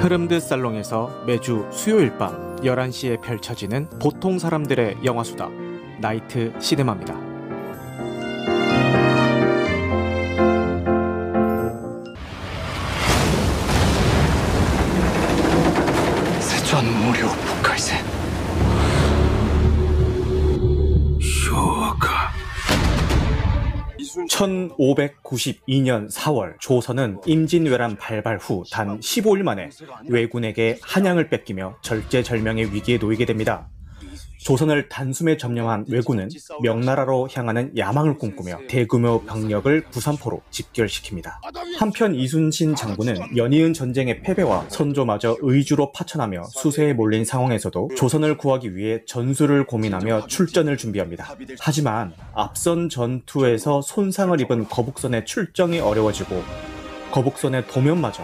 흐름드 살롱에서 매주 수요일 밤 11시에 펼쳐지는 보통 사람들의 영화수다 나이트 시네마입니다. 1592년 4월 조선은 임진왜란 발발 후 단 15일 만에 왜군에게 한양을 뺏기며 절제절명의 위기에 놓이게 됩니다. 조선을 단숨에 점령한 왜군은 명나라로 향하는 야망을 꿈꾸며 대규모 병력을 부산포로 집결시킵니다. 한편 이순신 장군은 연이은 전쟁의 패배와 선조마저 의주로 파천하며 수세에 몰린 상황에서도 조선을 구하기 위해 전술을 고민하며 출전을 준비합니다. 하지만 앞선 전투에서 손상을 입은 거북선의 출정이 어려워지고 거북선의 도면마저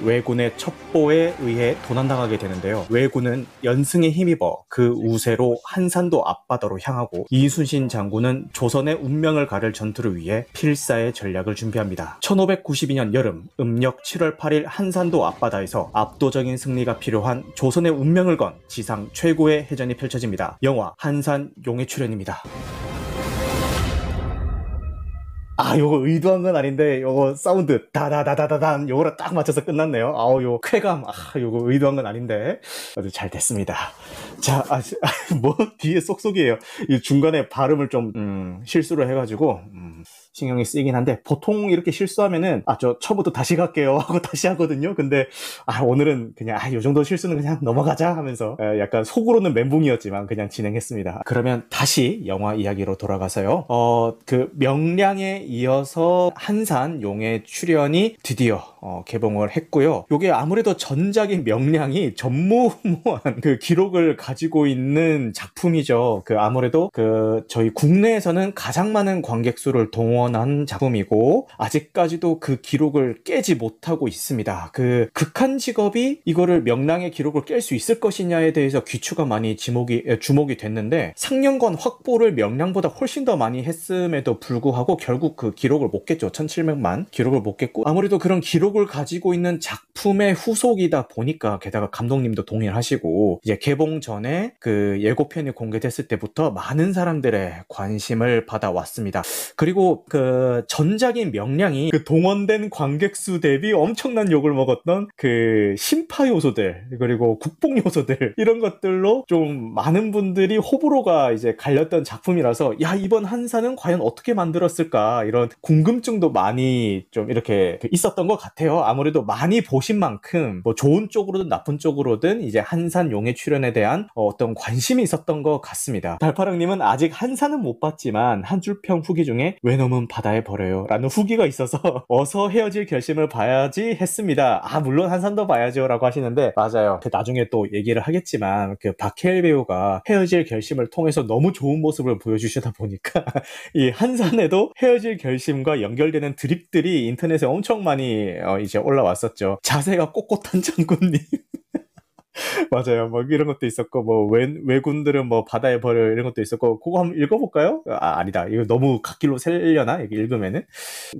왜군의 첩보에 의해 도난당하게 되는데요. 왜군은 연승에 힘입어 그 우세로 한산도 앞바다로 향하고 이순신 장군은 조선의 운명을 가를 전투를 위해 필사의 전략을 준비합니다. 1592년 여름 음력 7월 8일 한산도 앞바다에서 압도적인 승리가 필요한 조선의 운명을 건 지상 최고의 해전이 펼쳐집니다. 영화 한산 용의 출연입니다. 아, 요거 의도한 건 아닌데, 요거 사운드, 다다다다다단, 요거랑 딱 맞춰서 끝났네요. 아우, 요 쾌감, 아, 요거 의도한 건 아닌데, 아주 잘 됐습니다. 자, 아, 시- 뭐, 뒤에 쏙쏙이에요. 이 중간에 발음을 좀, 음, 실수를 해가지고, 음, 신경이 쓰이긴 한데, 보통 이렇게 실수하면은, 아, 저, 처음부터 다시 갈게요. 하고 다시 하거든요. 근데, 아, 오늘은 그냥, 아, 요 정도 실수는 그냥 넘어가자 하면서, 에, 약간 속으로는 멘붕이었지만, 그냥 진행했습니다. 그러면 다시 영화 이야기로 돌아가서요. 어, 그, 명량에 이어서 한산 용의 출현이 드디어, 어, 개봉을 했고요. 요게 아무래도 전작인 명량이 전무후무한 그 기록을 가지고 있는 작품이죠. 그 아무래도 그 저희 국내에서는 가장 많은 관객 수를 동원한 작품이고 아직까지도 그 기록을 깨지 못하고 있습니다. 그 극한 직업이 이거를 명량의 기록을 깰 수 있을 것이냐에 대해서 귀추가 많이 지목이 에, 주목이 됐는데 상영관 확보를 명량보다 훨씬 더 많이 했음에도 불구하고 결국 그 기록을 못 깼죠. 1700만 기록을 못 깼고 아무래도 그런 기록을 가지고 있는 작품의 후속이다 보니까 게다가 감독님도 동의를 하시고 이제 개봉 전에 그 예고편이 공개됐을 때부터 많은 사람들의 관심을 받아왔습니다. 그리고 그 전작인 명량이 그 동원된 관객 수 대비 엄청난 욕을 먹었던 그 심파 요소들 그리고 국뽕 요소들 이런 것들로 좀 많은 분들이 호불호가 이제 갈렸던 작품이라서 야 이번 한사는 과연 어떻게 만들었을까 이런 궁금증도 많이 좀 이렇게 그 있었던 것 같아요. 아무래도 많이 보신 만큼 뭐 좋은 쪽으로든 나쁜 쪽으로든 이제 한산 용의 출연에 대한 어떤 관심이 있었던 것 같습니다. 달파랑님은 아직 한산은 못 봤지만 한 줄평 후기 중에 외놈은 바다에 버려요 라는 후기가 있어서 어서 헤어질 결심을 봐야지 했습니다. 아 물론 한산도 봐야죠 라고 하시는데 맞아요. 그 나중에 또 얘기를 하겠지만 그 박해일 배우가 헤어질 결심을 통해서 너무 좋은 모습을 보여주시다 보니까 이 한산에도 헤어질 결심과 연결되는 드립들이 인터넷에 엄청 많이 어, 이제 올라왔었죠. 자세가 꼿꼿한 장군님. 맞아요. 뭐 이런 것도 있었고 뭐 외, 외군들은 뭐 바다에 버려 이런 것도 있었고 그거 한번 읽어볼까요? 아 아니다. 이거 너무 갓길로 셀려나 이게 읽으면은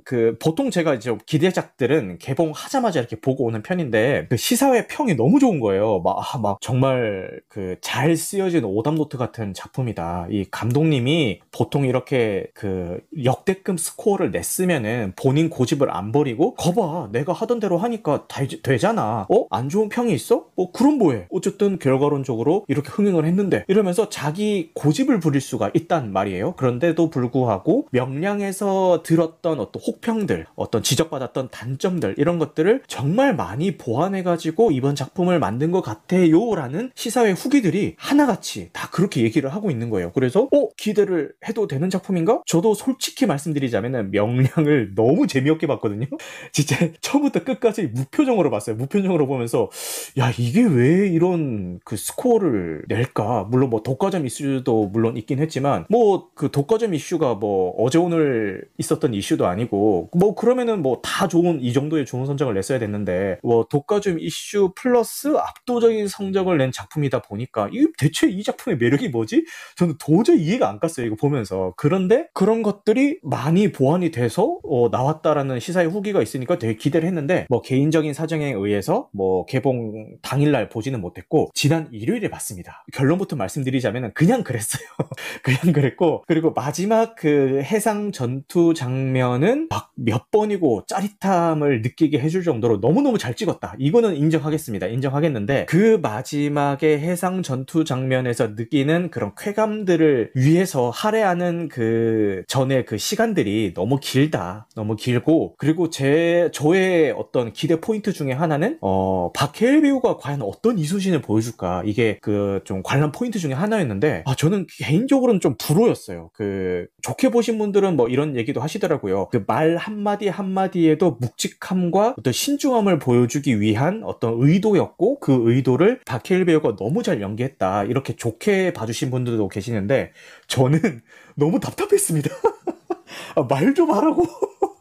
그 보통 제가 이제 기대작들은 개봉하자마자 이렇게 보고 오는 편인데 그 시사회 평이 너무 좋은 거예요. 막, 아, 막 정말 그 잘 쓰여진 오답노트 같은 작품이다. 이 감독님이 보통 이렇게 그 역대급 스코어를 냈으면은 본인 고집을 안 버리고 거봐 내가 하던 대로 하니까 다 되잖아. 어? 안 좋은 평이 있어? 어 그럼 뭐해? 어쨌든 결과론적으로 이렇게 흥행을 했는데 이러면서 자기 고집을 부릴 수가 있단 말이에요. 그런데도 불구하고 명량에서 들었던 어떤 혹평들, 어떤 지적받았던 단점들 이런 것들을 정말 많이 보완해가지고 이번 작품을 만든 것 같아요라는 시사회 후기들이 하나같이 다 그렇게 얘기를 하고 있는 거예요. 그래서 어 기대를 해도 되는 작품인가? 저도 솔직히 말씀드리자면은 명량을 너무 재미없게 봤거든요. 진짜 처음부터 끝까지 무표정으로 봤어요. 무표정으로 보면서 야 이게 왜왜 이런 그 스코어를 낼까? 물론 뭐 독과점 이슈도 물론 있긴 했지만 뭐 그 독과점 이슈가 뭐 어제 오늘 있었던 이슈도 아니고 뭐 그러면은 뭐 다 좋은 이 정도의 좋은 성적을 냈어야 됐는데 뭐 독과점 이슈 플러스 압도적인 성적을 낸 작품이다 보니까 이 대체 이 작품의 매력이 뭐지? 저는 도저히 이해가 안 갔어요 이거 보면서 그런데 그런 것들이 많이 보완이 돼서 어, 나왔다라는 시사의 후기가 있으니까 되게 기대를 했는데 뭐 개인적인 사정에 의해서 뭐 개봉 당일날 보지는 못 했고 지난 일요일에 봤습니다. 결론부터 말씀드리자면 그냥 그랬어요. 그냥 그랬고 그리고 마지막 그 해상 전투 장면은 막 몇 번이고 짜릿함을 느끼게 해줄 정도로 너무너무 잘 찍었다. 이거는 인정하겠습니다. 인정하겠는데 그 마지막에 해상 전투 장면에서 느끼는 그런 쾌감들을 위해서 할애하는 그 전에 그 시간들이 너무 길다. 너무 길고 그리고 제 저의 어떤 기대 포인트 중에 하나는 어 박해일 배우가 과연 어떤 이순신 을 보여줄까? 이게 그 좀 관람 포인트 중에 하나였는데 아 저는 개인적으로는 좀 불호였어요. 그 좋게 보신 분들은 뭐 이런 얘기도 하시더라고요. 그 말 한마디 한마디에도 묵직함과 어떤 신중함을 보여주기 위한 어떤 의도였고 그 의도를 박해일 배우가 너무 잘 연기했다. 이렇게 좋게 봐주신 분들도 계시는데 저는 너무 답답했습니다. 아, 말 좀 하라고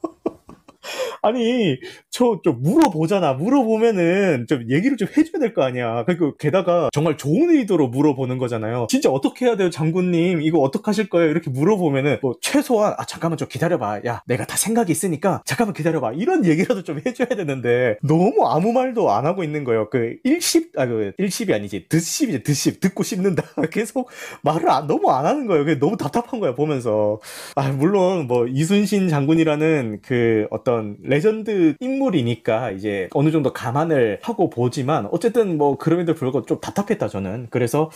아니, 저, 좀 물어보잖아. 물어보면은 좀 얘기를 좀 해줘야 될 거 아니야. 그리고 게다가 정말 좋은 의도로 물어보는 거잖아요. 진짜 어떻게 해야 돼요, 장군님? 이거 어떡하실 거예요? 이렇게 물어보면은 뭐 최소한, 아, 잠깐만 좀 기다려봐. 야, 내가 다 생각이 있으니까 잠깐만 기다려봐. 이런 얘기라도 좀 해줘야 되는데 너무 아무 말도 안 하고 있는 거예요. 그 일십, 아, 그 일십이 아니지. 듣십이지, 듣십. 듣고 씹는다. 계속 말을 안, 너무 안 하는 거예요. 그게 너무 답답한 거야, 보면서. 아, 물론 뭐 이순신 장군이라는 그 어떤 레전드 인물이니까 이제 어느 정도 감안을 하고 보지만 어쨌든 뭐 그럼에도 불구하고 좀 답답했다 저는. 그래서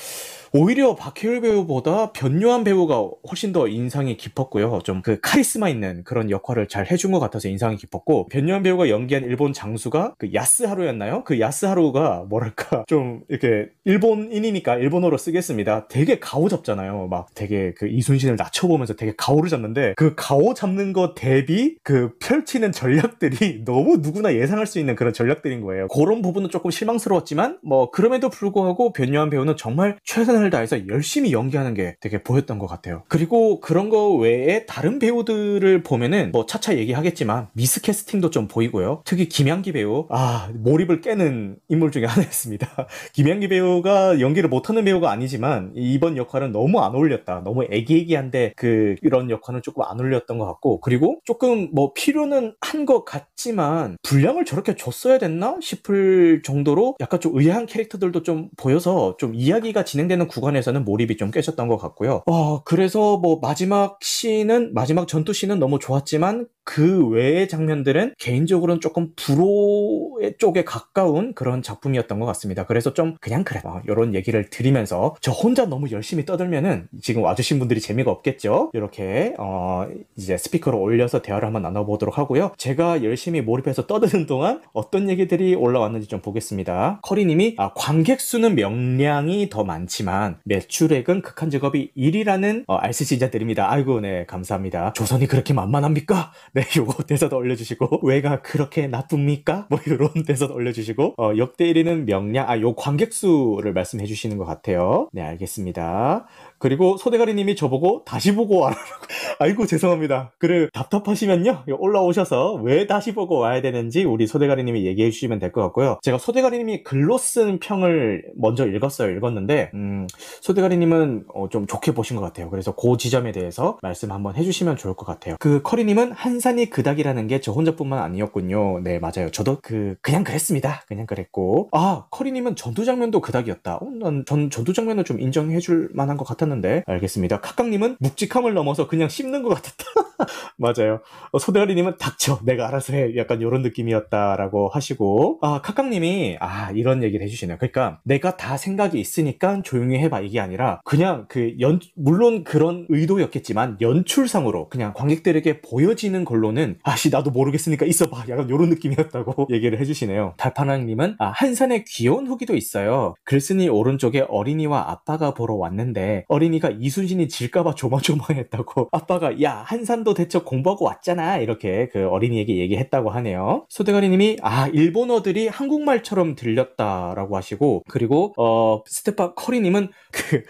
오히려 박해일 배우보다 변요한 배우가 훨씬 더 인상이 깊었고요. 좀 그 카리스마 있는 그런 역할을 잘 해준 것 같아서 인상이 깊었고 변요한 배우가 연기한 일본 장수가 그 야스하루였나요? 그 야스하루가 뭐랄까 좀 이렇게 일본인이니까 일본어로 쓰겠습니다. 되게 가오 잡잖아요. 막 되게 그 이순신을 낮춰보면서 되게 가오를 잡는데 그 가오 잡는 것 대비 그 펼치는 전략들이 너무 누구나 예상할 수 있는 그런 전략들인 거예요. 그런 부분은 조금 실망스러웠지만 뭐 그럼에도 불구하고 변요한 배우는 정말 최선을 최선을 다해서 열심히 연기하는 게 되게 보였던 것 같아요. 그리고 그런 거 외에 다른 배우들을 보면은 뭐 차차 얘기하겠지만 미스캐스팅도 좀 보이고요. 특히 김양기 배우 아 몰입을 깨는 인물 중에 하나였습니다. 김양기 배우가 연기를 못하는 배우가 아니지만 이번 역할은 너무 안 어울렸다. 너무 애기애기한데 그 이런 역할은 조금 안 어울렸던 것 같고 그리고 조금 뭐 필요는 한 것 같지만 분량을 저렇게 줬어야 됐나 싶을 정도로 약간 좀 의아한 캐릭터들도 좀 보여서 좀 이야기가 진행되는 구간에서는 몰입이 좀 깨졌던 것 같고요. 어, 그래서 뭐 마지막 씬은 마지막 전투 씬은 너무 좋았지만 그 외의 장면들은 개인적으로는 조금 불호 쪽에 가까운 그런 작품이었던 것 같습니다. 그래서 좀 그냥 그래 어, 이런 얘기를 드리면서 저 혼자 너무 열심히 떠들면은 지금 와주신 분들이 재미가 없겠죠. 이렇게 어, 이제 스피커로 올려서 대화를 한번 나눠보도록 하고요. 제가 열심히 몰입해서 떠드는 동안 어떤 얘기들이 올라왔는지 좀 보겠습니다. 커리님이 아, 관객 수는 명량이 더 많지만 매출액은 극한 직업이 1위라는 어, RCC자들입니다. 아이고 네 감사합니다. 조선이 그렇게 만만합니까? 네, 요거 대사도 올려주시고 왜가 그렇게 나쁩니까? 뭐 이런 대사도 올려주시고 어, 역대 1위는 명량 아 요 관객 수를 말씀해 주시는 것 같아요. 네, 알겠습니다. 그리고 소대가리님이 저보고 다시 보고 와라고. 아이고 죄송합니다. 그래 답답하시면요 올라오셔서 왜 다시 보고 와야 되는지 우리 소대가리님이 얘기해 주시면 될 것 같고요. 제가 소대가리님이 글로 쓴 평을 먼저 읽었어요. 읽었는데 음, 소대가리님은 어, 좀 좋게 보신 것 같아요. 그래서 그 지점에 대해서 말씀 한번 해주시면 좋을 것 같아요. 그 커리님은 한산이 그닥이라는 게 저 혼자뿐만 아니었군요. 네 맞아요. 저도 그 그냥 그랬습니다. 그냥 그랬고 아 커리님은 전투 장면도 그닥이었다. 어, 난전 전투 장면을 좀 인정해줄 만한 것 같았는데. 하셨는데 알겠습니다. 카깡님은 묵직함을 넘어서 그냥 씹는 것 같았다. 맞아요. 어, 소대가리님은 닥쳐 내가 알아서 해 약간 이런 느낌이었다라고 하시고 아 카깡님이 아 이런 얘기를 해주시네요. 그러니까 내가 다 생각이 있으니까 조용히 해봐 이게 아니라 그냥 그 연 물론 그런 의도였겠지만 연출상으로 그냥 관객들에게 보여지는 걸로는 아씨 나도 모르겠으니까 있어봐 약간 이런 느낌이었다고 얘기를 해주시네요. 달파랑님은 아 한산에 귀여운 후기도 있어요. 글쓴이 오른쪽에 어린이와 아빠가 보러 왔는데 어 린이가 이순신이 질까봐 조마조마했다고 아빠가 야 한산도 대체 공부하고 왔잖아. 이렇게 그 어린이에게 얘기했다고 하네요. 소대가리님이 아 일본어들이 한국말처럼 들렸다라고 하시고 그리고 어 스테파 커리님은 그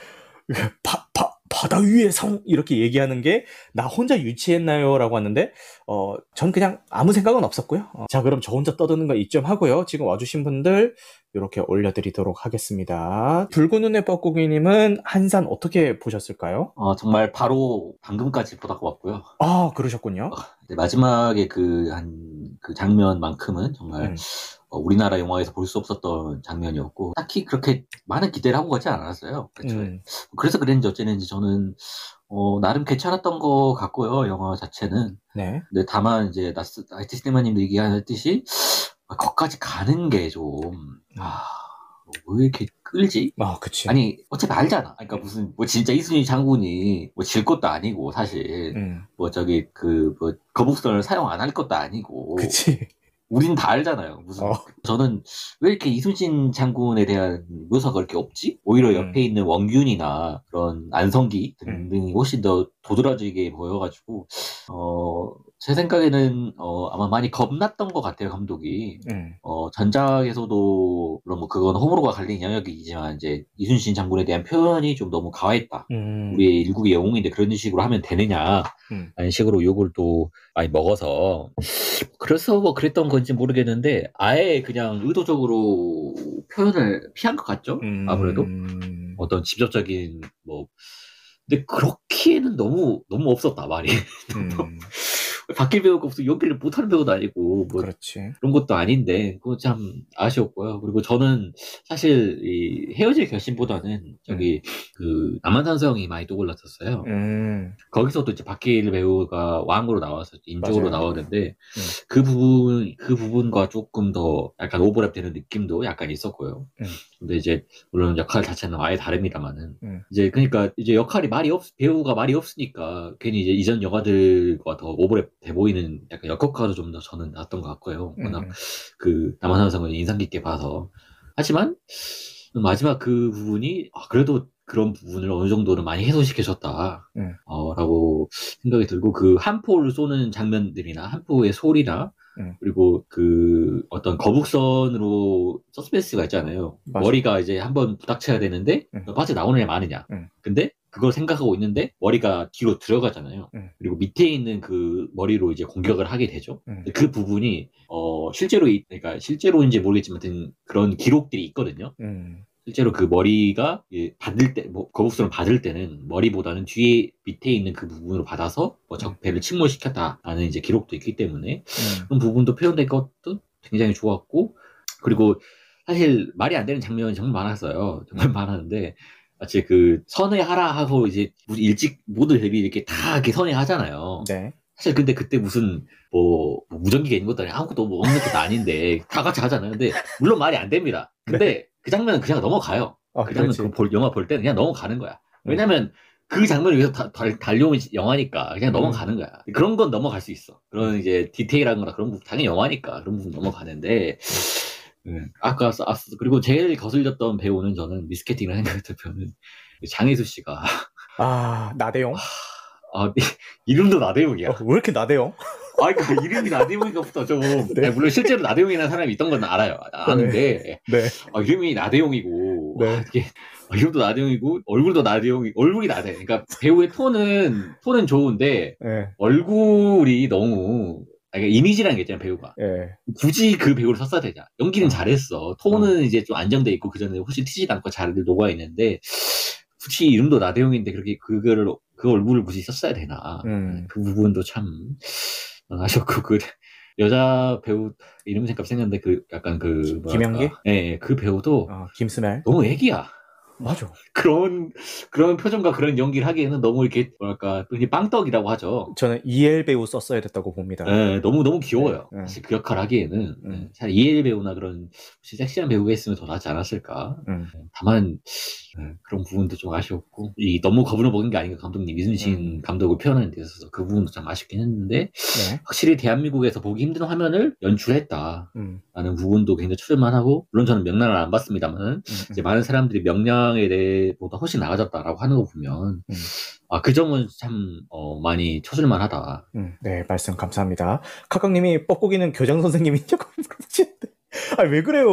바, 바, 바다 위의 성 이렇게 얘기하는 게 나 혼자 유치했나요라고 하는데 어 전 그냥 아무 생각은 없었고요. 어, 자 그럼 저 혼자 떠드는 거 이점 하고요. 지금 와주신 분들 이렇게 올려드리도록 하겠습니다. 붉은 눈의 뻐꾸기님은 한산 어떻게 보셨을까요? 어, 정말 바로 방금까지 보다가 왔고요. 아 그러셨군요. 네, 마지막에 그, 한, 그 장면만큼은 정말 음. 어, 우리나라 영화에서 볼 수 없었던 장면이었고, 딱히 그렇게 많은 기대를 하고 가지 않았어요. 음, 그래서 그랬는지 어쨌는지 저는, 어, 나름 괜찮았던 것 같고요, 영화 자체는. 네. 근데 다만 이제 나스, IT 시네마님도 얘기하듯이, 아, 거기까지 가는 게 좀, 아, 왜 이렇게 끌지? 아 그치. 아니, 어차피 알잖아. 그러니까 무슨, 뭐 진짜 이순신 장군이 뭐 질 것도 아니고, 사실. 음, 뭐 저기 그 뭐 거북선을 사용 안 할 것도 아니고 그치. 우린 다 알잖아요. 무슨 어. 저는 왜 이렇게 이순신 장군에 대한 묘사가 그렇게 없지? 오히려 옆에 음. 있는 원균이나 그런 안성기 음. 등등이 훨씬 더 도드라지게 보여가지고 어. 제 생각에는 어, 아마 많이 겁났던 것 같아요 감독이. 음, 어, 전작에서도 물론 뭐 그건 호불호가 갈리는 영역이지만 이제 이순신 장군에 대한 표현이 좀 너무 과했다. 음, 우리의 일국의 영웅인데 그런 식으로 하면 되느냐. 음. 라는 식으로 욕을 또 많이 먹어서. 그래서 뭐 그랬던 건지 모르겠는데 아예 그냥 의도적으로 표현을 피한 것 같죠? 음, 아무래도? 음, 어떤 직접적인 뭐. 근데 그렇기에는 너무 너무 없었다 말이. 음, 바뀔 배우가 없어 연기를 못하는 배우도 아니고 뭐 그렇지. 그런 것도 아닌데 그거 참 아쉬웠고요. 그리고 저는 사실 이 헤어질 결심보다는 저기 그 남한산성이 많이 떠올랐었어요. 음, 거기서도 이제 박해일 배우가 왕으로 나와서 인적으로 맞아요. 나오는데 그 부분 그 부분과 조금 더 약간 오버랩되는 느낌도 약간 있었고요. 음. 근데 이제 물론 역할 자체는 아예 다릅니다만은 음. 이제 그러니까 이제 역할이 말이 없 배우가 말이 없으니까 괜히 이제 이전 영화들과 더 오버랩 돼 보이는 약간 역효과도 좀더 저는 났던 것 같고요. 워낙 음, 그 남한산성을 인상 깊게 봐서 하지만 마지막 그 부분이 아, 그래도 그런 부분을 어느 정도는 많이 해소시켜줬다 음. 어, 라고 생각이 들고 그 한 포를 쏘는 장면들이나 한 포의 소리나 음. 그리고 그 어떤 거북선으로 서스펜스가 있잖아요 맞아. 머리가 이제 한번 부닥쳐야 되는데 음. 빠져나오느냐 마느냐 음. 근데 그걸 생각하고 있는데 머리가 뒤로 들어가잖아요 음. 그리고 밑에 있는 그 머리로 이제 공격을 하게 되죠 음. 그 부분이 어 실제로 이- 그러니까 실제로인지 모르겠지만 그런 기록들이 있거든요. 음, 실제로 그 머리가 예, 받을 때, 뭐, 거북선을 받을 때는 머리보다는 뒤에 밑에 있는 그 부분으로 받아서 뭐 적배를 침몰시켰다라는 이제 기록도 있기 때문에 음, 그런 부분도 표현된 것도 굉장히 좋았고 그리고 사실 말이 안 되는 장면이 정말 많았어요. 정말 많았는데 마치 그 선회하라 하고 이제 일찍 모두 대비 이렇게 다 이렇게 선회하잖아요. 네. 사실 근데 그때 무슨 뭐, 뭐 무전기가 있는 것도 아니고 아무것도 뭐 없는 것도 아닌데 다 같이 하잖아요. 근데 물론 말이 안 됩니다. 근데 그 장면은 그냥 넘어가요. 아, 그 장면. 그 볼, 영화 볼 때는 그냥 넘어가는 거야. 왜냐면 그 장면을 위해서 다, 달, 달려온 영화니까 그냥 넘어가는 거야. 그런 건 넘어갈 수 있어. 그런 이제 디테일한 거나 그런 부분 당연히 영화니까 그런 부분 넘어가는데 음, 아까 아, 그리고 제일 거슬렸던 배우는 저는 미스캐팅을 생각했던 배우는 장혜수 씨가 아, 나대용? 아, 이름도 나대용이야. 어, 왜 이렇게 나대용? 아, 그 이름이 나대용이가부터 좀. 네. 물론 실제로 나대용이라는 사람이 있던 건 알아요. 아는데, 네. 아, 이름이 나대용이고, 네. 아, 이게, 아, 이름도 나대용이고, 얼굴도 나대용이, 얼굴이 나대. 그러니까 배우의 톤은, 톤은 좋은데, 예, 얼굴이 너무, 아, 그러니까 이미지라는 게 있잖아요, 배우가. 예. 굳이 그 배우를 썼어야 되냐. 연기는 어. 잘했어. 톤은 이제 좀 안정돼 있고, 그 전에 훨씬 튀지도 않고 잘 녹아 있는데, 굳이 이름도 나대용인데, 그렇게 그거를, 그 얼굴을 굳이 썼어야 되나. 음. 그 부분도 참 아쉬웠고 그 여자 배우 이름 생각 생겼는데 그 약간 그 뭐랄까. 김연기? 예, 예, 그 배우도 어, 김스멜? 너무 애기야. 맞아. 그런 그런 표정과 그런 연기를 하기에는 너무 이렇게 뭐랄까 빵떡이라고 하죠. 저는 EL 배우 썼어야 됐다고 봅니다. 예, 너무 너무 귀여워요. 네, 네. 사실 그 역할 하기에는 음. 예, 차라리 이엘 배우나 그런 혹시 섹시한 배우가 있으면 더 낫지 않았을까. 음. 예, 다만 예, 그런 부분도 좀 아쉬웠고 이 너무 겁을 먹은 게 아닌가 감독님 이순신 음. 감독을 표현하는 데 있어서 그 부분도 참 아쉽긴 했는데 네. 확실히 대한민국에서 보기 힘든 화면을 연출했다라는 음. 부분도 굉장히 추천만하고 물론 저는 명량을 안 봤습니다만 음, 이제 많은 사람들이 명량 에 대해보다 훨씬 나아졌다라고 하는 거 보면 음. 아, 그 점은 참, 어, 많이 쳐줄만하다. 음, 네, 말씀 감사합니다. 카카님이 뻐꾸기는 교장 선생님이냐고 물어보시는데. 아, 왜 그래요?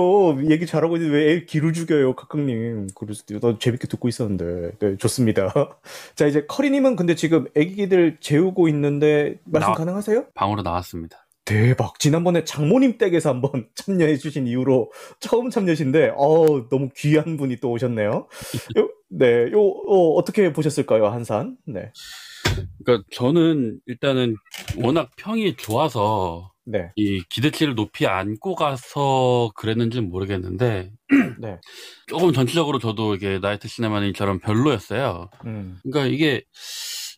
얘기 잘하고 있는데 왜애 기를 죽여요, 카카님. 그래서 너 재밌게 듣고 있었는데. 네, 좋습니다. 자, 이제 커리님은 근데 지금 애기들 재우고 있는데 말씀 나- 가능하세요? 방으로 나왔습니다. 대박. 지난번에 장모님 댁에서 한번 참여해 주신 이후로 처음 참여신데, 어 너무 귀한 분이 또 오셨네요. 요, 네, 요, 어, 어떻게 보셨을까요, 한산? 네. 그러니까 저는 일단은 워낙 평이 좋아서 네, 이 기대치를 높이 안고 가서 그랬는지는 모르겠는데 네. 조금 전체적으로 저도 이게 나이트 시네마님처럼 별로였어요. 음, 그러니까 이게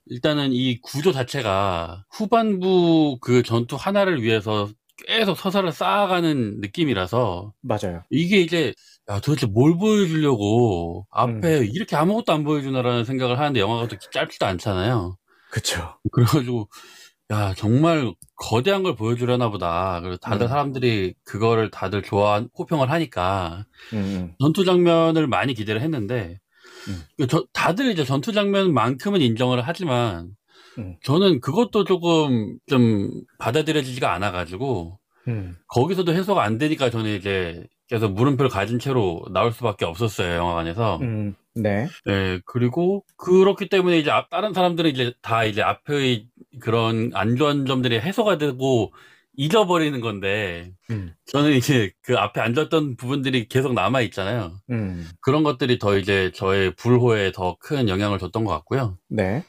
일단은 이 구조 자체가 후반부 그 전투 하나를 위해서 계속 서사를 쌓아가는 느낌이라서 맞아요. 이게 이제 야 도대체 뭘 보여주려고 앞에 이렇게 아무것도 안 보여주나라는 생각을 하는데 영화가 그렇게 짧지도 않잖아요. 그쵸. 그래가지고 야 정말 거대한 걸 보여주려나 보다. 그래서 다들 음. 사람들이 그거를 다들 좋아 호평을 하니까 음, 전투 장면을 많이 기대를 했는데 음. 그 저- 다들 이제 전투 장면만큼은 인정을 하지만 음. 저는 그것도 조금 좀 받아들여지지가 않아가지고 음, 거기서도 해소가 안 되니까 저는 이제 계속 물음표를 가진 채로 나올 수밖에 없었어요 영화관에서. 음, 네. 네 그리고 그렇기 때문에 이제 앞- 다른 사람들은 이제 다 이제 앞의 그런 안 좋은 점들이 해소가 되고 잊어버리는 건데 음, 저는 이제 그 앞에 안 좋았던 부분들이 계속 남아 있잖아요. 음, 그런 것들이 더 이제 저의 불호에 더 큰 영향을 줬던 것 같고요. 네.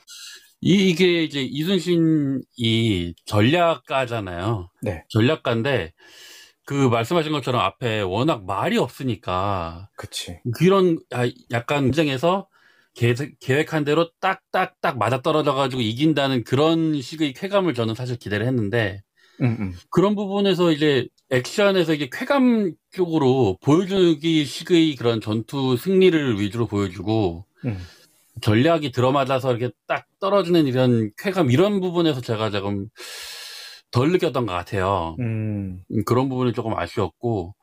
이, 이게 이제 이순신이 전략가잖아요. 네. 전략가인데, 그 말씀하신 것처럼 앞에 워낙 말이 없으니까, 그치. 그런, 야- 약간 전쟁에서 계획, 계획 한 대로 딱딱딱 맞아떨어져 가지고 이긴다는 그런 식의 쾌감을 저는 사실 기대를 했는데, 음, 음, 그런 부분에서 이제 액션에서 이게 쾌감 쪽으로 보여주기 식의 그런 전투 승리를 위주로 보여주고 음, 전략이 들어맞아서 이렇게 딱 떨어지는 이런 쾌감 이런 부분에서 제가 조금 덜 느꼈던 것 같아요. 음, 음, 그런 부분이 조금 아쉬웠고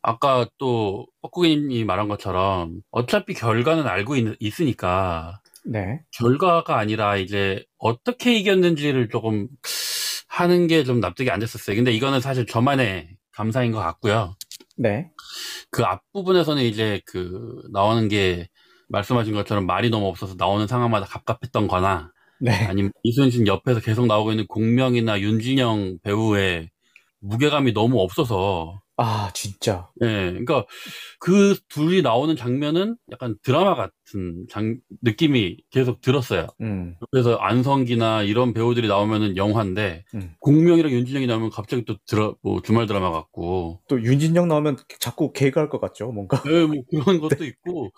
아까 또 뻐꾸기님이 말한 것처럼 어차피 결과는 알고 있, 으니까 네. 결과가 아니라 이제 어떻게 이겼는지를 조금 하는 게 좀 납득이 안 됐었어요. 근데 이거는 사실 저만의 감상인 것 같고요. 네. 그 앞부분에서는 이제 그 나오는 게 말씀하신 것처럼 말이 너무 없어서 나오는 상황마다 갑갑했던 거나 네. 아니면 이순신 옆에서 계속 나오고 있는 공명이나 윤진영 배우의 무게감이 너무 없어서 아, 진짜. 예, 그러니까 그 둘이 나오는 장면은 약간 드라마 같은 장, 느낌이 계속 들었어요. 음, 그래서 안성기나 이런 배우들이 나오면은 영화인데 음. 공명이랑 윤진영이 나오면 갑자기 또 드라, 뭐 주말 드라마 같고 또 윤진영 나오면 자꾸 개그할 것 같죠, 뭔가. 예, 뭐 그런 것도 있고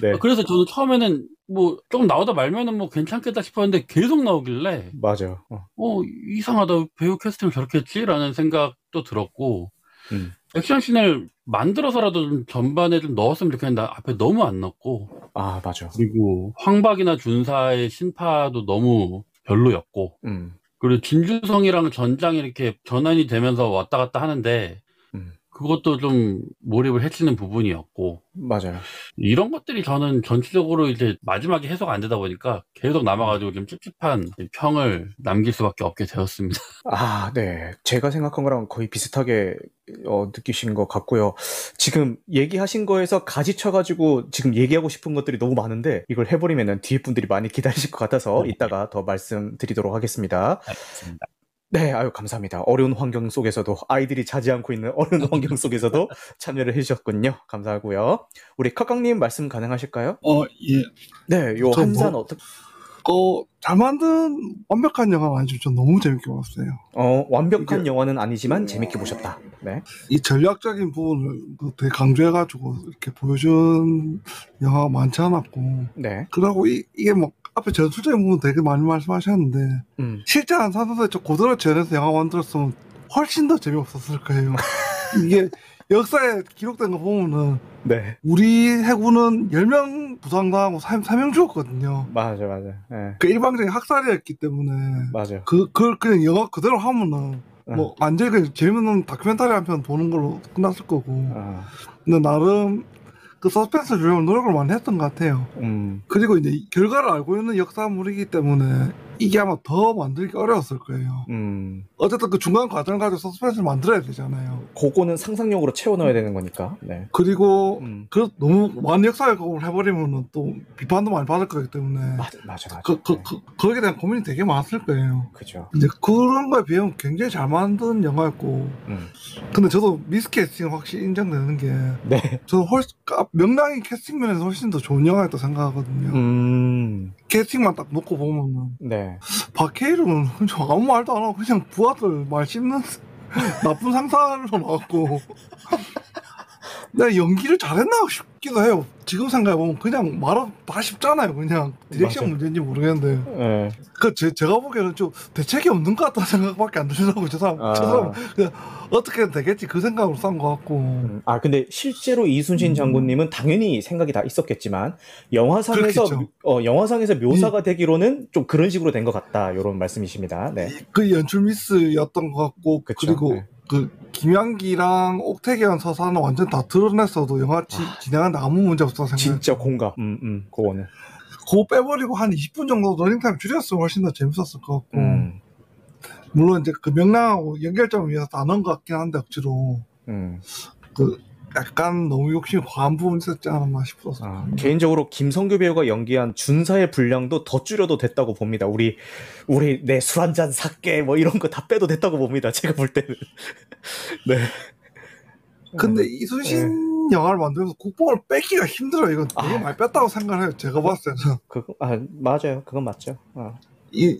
네. 아, 그래서 저는 처음에는 뭐 조금 나오다 말면은 뭐 괜찮겠다 싶었는데 계속 나오길래 맞아요. 어. 어 이상하다 배우 캐스팅을 저렇게 했지라는 생각도 들었고 음. 액션씬을 만들어서라도 좀 전반에 좀 넣었으면 좋겠는데 앞에 너무 안 넣었고 아, 맞아. 그리고 황박이나 준사의 신파도 너무 별로였고 음, 그리고 진주성이랑 전장이 이렇게 전환이 되면서 왔다 갔다 하는데 음. 그것도 좀 몰입을 해치는 부분이었고 맞아요. 이런 것들이 저는 전체적으로 이제 마지막에 해소가 안 되다 보니까 계속 남아가지고 좀 찝찝한 평을 남길 수밖에 없게 되었습니다. 아, 네. 제가 생각한 거랑 거의 비슷하게 어, 느끼신 것 같고요. 지금 얘기하신 거에서 가지 쳐가지고 지금 얘기하고 싶은 것들이 너무 많은데 이걸 해버리면은 뒤에 분들이 많이 기다리실 것 같아서 이따가 더 말씀드리도록 하겠습니다. 알겠습니다. 네, 아유, 감사합니다. 어려운 환경 속에서도, 아이들이 자지 않고 있는 어려운 환경 속에서도 참여를 해주셨군요. 감사하고요. 우리 카강님 말씀 가능하실까요? 어, 예. 네, 요 저 한산 뭐- 어떻게, 어, 잘 만든 완벽한 영화가 아니지만 전 너무 재밌게 봤어요. 어, 완벽한 이게- 영화는 아니지만 재밌게 보셨다. 네. 이 전략적인 부분을 그 되게 강조해가지고 이렇게 보여준 영화가 많지 않았고. 네. 그러고 이, 이게 뭐 앞에 전술적인 부분 되게 많이 말씀하셨는데 음, 실제 안산소에 저 고대로 재현해서 영화 만들었으면 훨씬 더 재미없었을 거예요. 이게 역사에 기록된 거 보면은 네. 우리 해군은 10명 부상당하고 3, 3명 죽었거든요. 맞아, 맞아. 네. 그 일방적인 학살이었기 때문에 맞아요. 그, 그걸 그냥 영화 그대로 하면은 응. 뭐 완전히 그 재밌는 다큐멘터리 한 편 보는 걸로 끝났을 거고 아, 근데 나름 그 서스펜스를 주려고 노력을 많이 했던 것 같아요. 음, 그리고 이제 이 결과를 알고 있는 역사물이기 때문에 이게 아마 더 만들기 어려웠을 거예요. 음. 어쨌든 그 중간 과정을 가지고 서스펜스를 만들어야 되잖아요. 그거는 상상력으로 채워 넣어야 되는 거니까. 네. 그리고 음. 그 너무 많은 역사 왜곡을 해버리면 또 비판도 많이 받을 거기 때문에 맞아, 맞아, 맞아. 그, 그, 네. 그, 거기에 대한 고민이 되게 많았을 거예요. 그죠. 근데 그런 거에 비하면 굉장히 잘 만든 영화였고 음. 근데 저도 미스캐스팅은 확실히 인정되는 게 네. 저는 훨씬 까- 명랑히 캐스팅 면에서 훨씬 더 좋은 영화였다 생각하거든요. 음, 캐스팅만 딱 놓고 보면은 네. 박해일은 아무 말도 안 하고 그냥 부하들 말 씹는 나쁜 상사로 나왔고 내가 연기를 잘했나 싶기도 해요. 지금 생각해보면 그냥 말은 다 쉽잖아요. 그냥 direction 맞아. 문제인지 모르겠는데 네. 그 제, 제가 보기에는 좀 대책이 없는 것 같다는 생각밖에 안 들더라고요. 저 사람, 아. 저 사람 그냥 어떻게든 되겠지 그 생각으로 싸운 것 같고 음, 아, 근데 실제로 이순신 음. 장군님은 당연히 생각이 다 있었겠지만, 영화상에서, 그렇겠죠. 어, 영화상에서 묘사가 되기로는 좀 그런 식으로 된 것 같다. 이런 말씀이십니다. 네. 그 연출 미스였던 것 같고 그쵸. 그리고 네. 그 김양기랑 옥태견 서사는 완전 다 드러냈어도 영화 지, 진행하는데 아무 문제 없어 생각. 진짜 공감. 음, 음, 그거는. 그거 빼버리고 한 20분 정도 러닝타임 줄였으면 훨씬 더 재밌었을 것 같고 음, 물론 이제 그 명랑하고 연결점을 위해서 다 넣은 것 같긴 한데 억지로 음. 그 약간 너무 욕심이 과한 있었지 않았나 싶어서 아, 개인적으로 김성규 배우가 연기한 준사의 분량도 더 줄여도 됐다고 봅니다. 우리 우리 내 술 한잔 살게 뭐 이런 거 다 빼도 됐다고 봅니다. 제가 볼 때는. 네. 근데 이순신 영화를 만들면서 국뽕을 뺏기가 힘들어요 이건 되게 아. 많이 뺐다고 생각해요 제가 봤을 때는 그거 아 맞아요. 그건 맞죠. 아, 이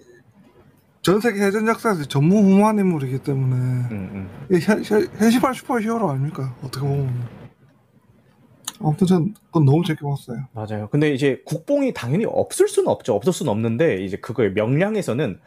전 세계 해전 역사에서 전무후무한 인물이기 때문에 음, 음. 이 현, 현, 현실판 슈퍼히어로 아닙니까 어떻게 보면 아무튼 전 그건 너무 재밌게 봤어요 맞아요. 근데 이제 국뽕이 당연히 없을 수는 없죠. 없을 수는 없는데 이제 그거의 명량에서는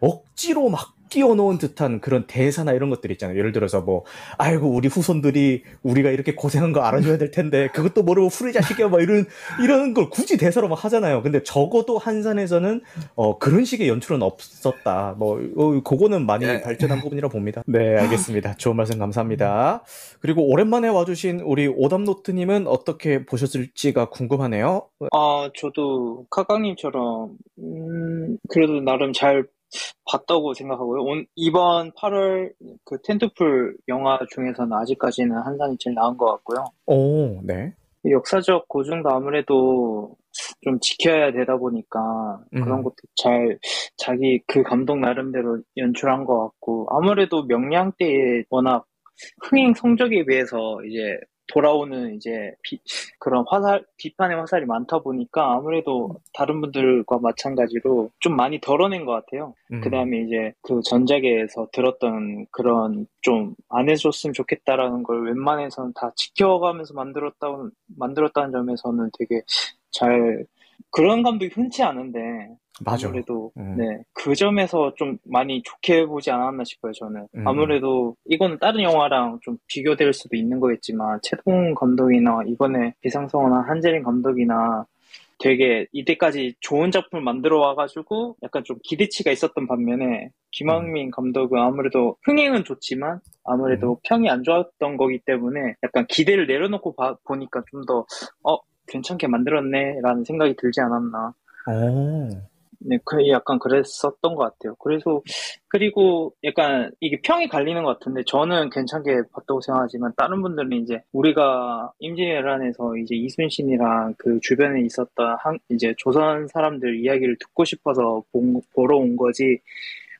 억지로 막 끼워놓은 듯한 그런 대사나 이런 것들 있잖아요. 예를 들어서 뭐 아이고 우리 후손들이 우리가 이렇게 고생한 거 알아줘야 될 텐데 그것도 모르고 후리 자식이야 막 이런 이런 걸 굳이 대사로 막 하잖아요. 근데 적어도 한산에서는 어 그런 식의 연출은 없었다. 뭐 어, 그거는 많이 예. 발전한 부분이라 봅니다. 네, 알겠습니다. 좋은 말씀 감사합니다. 그리고 오랜만에 와주신 우리 오답노트님은 어떻게 보셨을지가 궁금하네요. 아, 저도 카강님처럼 음, 그래도 나름 잘 봤다고 생각하고요. 온, 이번 8월 그 텐트풀 영화 중에서는 아직까지는 한산이 제일 나은 것 같고요. 오, 네. 역사적 고증도 아무래도 좀 지켜야 되다 보니까 음. 그런 것도 잘 자기 그 감독 나름대로 연출한 것 같고 아무래도 명량 때에 워낙 흥행 성적에 비해서 이제 돌아오는 이제 비- 그런 화살 비판의 화살이 많다 보니까 아무래도 다른 분들과 마찬가지로 좀 많이 덜어낸 것 같아요. 음. 그 다음에 이제 그 전작에서 들었던 그런 좀 안 해줬으면 좋겠다라는 걸 웬만해서는 다 지켜가면서 만들었다, 만들었다는 점에서는 되게 잘, 그런 감독이 흔치 않은데, 맞아. 아무래도, 음. 네, 그 점에서 좀 많이 좋게 보지 않았나 싶어요, 저는. 음. 아무래도 이거는 다른 영화랑 좀 비교될 수도 있는 거겠지만, 최동 감독이나 이번에 비상성원한 한재린 감독이나 되게 이때까지 좋은 작품을 만들어 와가지고 약간 좀 기대치가 있었던 반면에 김학민 감독은 아무래도 흥행은 좋지만 아무래도 평이 안 좋았던 거기 때문에 약간 기대를 내려놓고 봐- 보니까 좀 더 어, 괜찮게 만들었네 라는 생각이 들지 않았나 오. 네, 그 약간 그랬었던 것 같아요. 그래서 그리고 약간 이게 평이 갈리는 것 같은데 저는 괜찮게 봤다고 생각하지만 다른 분들은 이제 우리가 임진왜란에서 이제 이순신이랑 그 주변에 있었던 한 이제 조선 사람들 이야기를 듣고 싶어서 본- 보러 온 거지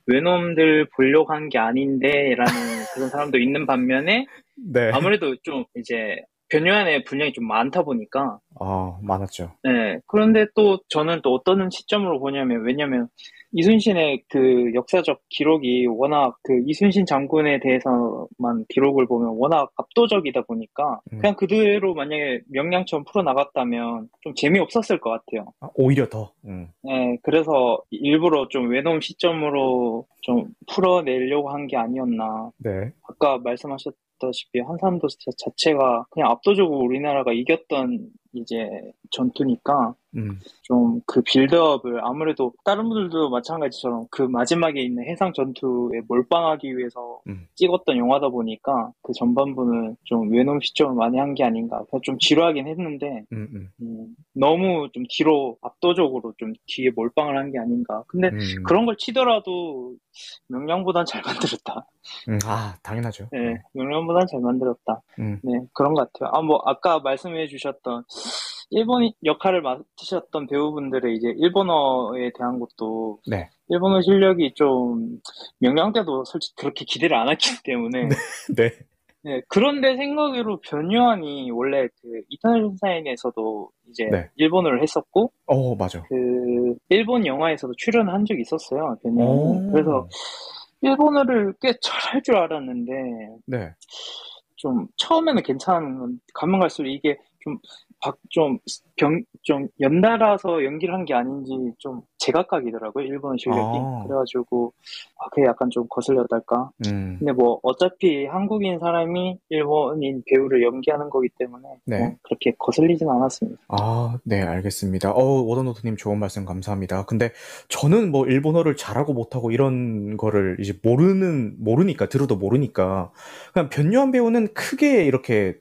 외놈들 보려고 한 게 아닌데라는 그런 사람도 있는 반면에 네. 아무래도 좀 이제 변요한의 분량이 좀 많다 보니까 아, 많았죠. 네. 그런데 또 저는 또 어떤 시점으로 보냐면, 왜냐면 이순신의 그 역사적 기록이 워낙 그 이순신 장군에 대해서만 기록을 보면 워낙 압도적이다 보니까 음. 그냥 그대로 만약에 명량처럼 풀어나갔다면 좀 재미없었을 것 같아요. 아, 오히려 더. 음. 네. 그래서 일부러 좀 외놈 시점으로 좀 풀어내려고 한 게 아니었나. 네. 아까 말씀하셨 다시피 한산도 자- 자체가 그냥 압도적으로 우리나라가 이겼던 이제 전투니까 음. 좀그 빌드업을 아무래도 다른 분들도 마찬가지처럼 그 마지막에 있는 해상 전투에 몰빵하기 위해서 음. 찍었던 영화다 보니까 그 전반부는 좀 외놈 시점을 많이 한 게 아닌가. 그래서 좀 지루하긴 했는데 음, 음. 음, 너무 좀 뒤로 압도적으로 좀 뒤에 몰빵을 한 게 아닌가. 근데 음. 그런 걸 치더라도 명량보단 잘 만들었다. 음, 아, 당연하죠. 네, 명량보단 잘 만들었다. 음. 네, 그런 것 같아요. 아, 뭐, 아까 말씀해 주셨던, 일본 역할을 맡으셨던 배우분들의 이제 일본어에 대한 것도, 네. 일본어 실력이 좀, 명량 때도 솔직히 그렇게 기대를 안 했기 때문에, 네. 네, 그런데 생각으로 변요한이 원래 그 이터널 선사인에서도 이제 네. 일본어를 했었고, 어, 맞아. 그, 일본 영화에서도 출연한 적이 있었어요. 오. 그래서, 일본어를 꽤 잘할 줄 알았는데, 네. 좀 처음에는 괜찮은 건 가면 갈수록 이게 좀 박, 좀, 병, 좀 연달아서 연기를 한 게 아닌지 좀 제각각이더라고요, 일본 실력이. 아. 그래가지고, 아, 그게 약간 좀 거슬렸달까? 음. 근데 뭐, 어차피 한국인 사람이 일본인 배우를 연기하는 거기 때문에, 네. 뭐 그렇게 거슬리진 않았습니다. 아, 네, 알겠습니다. 어, 워더노트님 좋은 말씀 감사합니다. 근데 저는 뭐 일본어를 잘하고 못하고 이런 거를 이제 모르는, 모르니까, 들어도 모르니까, 그냥 변요한 배우는 크게 이렇게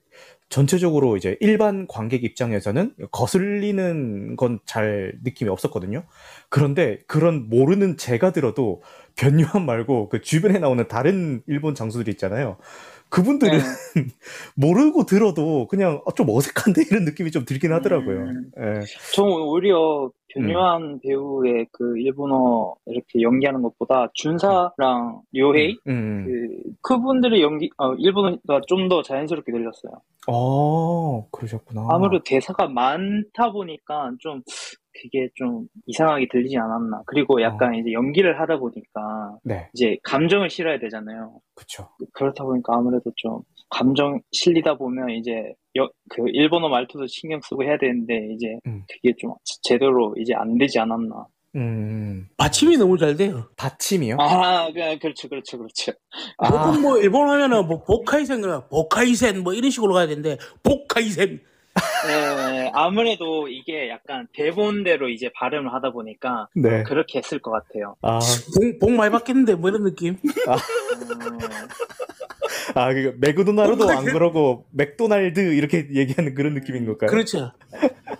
전체적으로 이제 일반 관객 입장에서는 거슬리는 건 잘 느낌이 없었거든요. 그런데 그런 모르는 제가 들어도 변요한 말고 그 주변에 나오는 다른 일본 장수들 있잖아요. 그분들은 네. 모르고 들어도 그냥 어, 좀 어색한데 이런 느낌이 좀 들긴 하더라고요. 음. 예. 저는 오히려 음. 변요한 배우의 그 일본어 이렇게 연기하는 것보다 준사랑 료헤이? 음. 그, 그분들의 연기, 어, 일본어가 좀 더 자연스럽게 들렸어요. 어, 그러셨구나. 아무래도 대사가 많다 보니까 좀 그게 좀 이상하게 들리지 않았나. 그리고 약간 이제 연기를 하다 보니까 네, 이제 감정을 실어야 되잖아요. 그쵸. 그렇다 보니까 아무래도 좀 감정 실리다 보면 이제 여- 그 일본어 말투도 신경 쓰고 해야 되는데 이제 음. 그게 좀 제대로 이제 안 되지 않았나. 음, 받침이 너무 잘 돼요. 받침이요? 아, 그- 그렇죠, 그렇죠, 그렇죠. 아, 보통 뭐 일본 하면은 뭐 보카이센, 보카이센 뭐 이런 식으로 가야 되는데 보카이센. 네, 아무래도 이게 약간 대본대로 이제 발음을 하다 보니까 네. 그렇게 했을 것 같아요. 아, 복, 복 많이 받겠는데 뭐 이런 느낌. 음, 아, 그 맥도날드도 안 그러고 맥도날드 이렇게 얘기하는 그런 느낌인 걸까요? 그렇죠.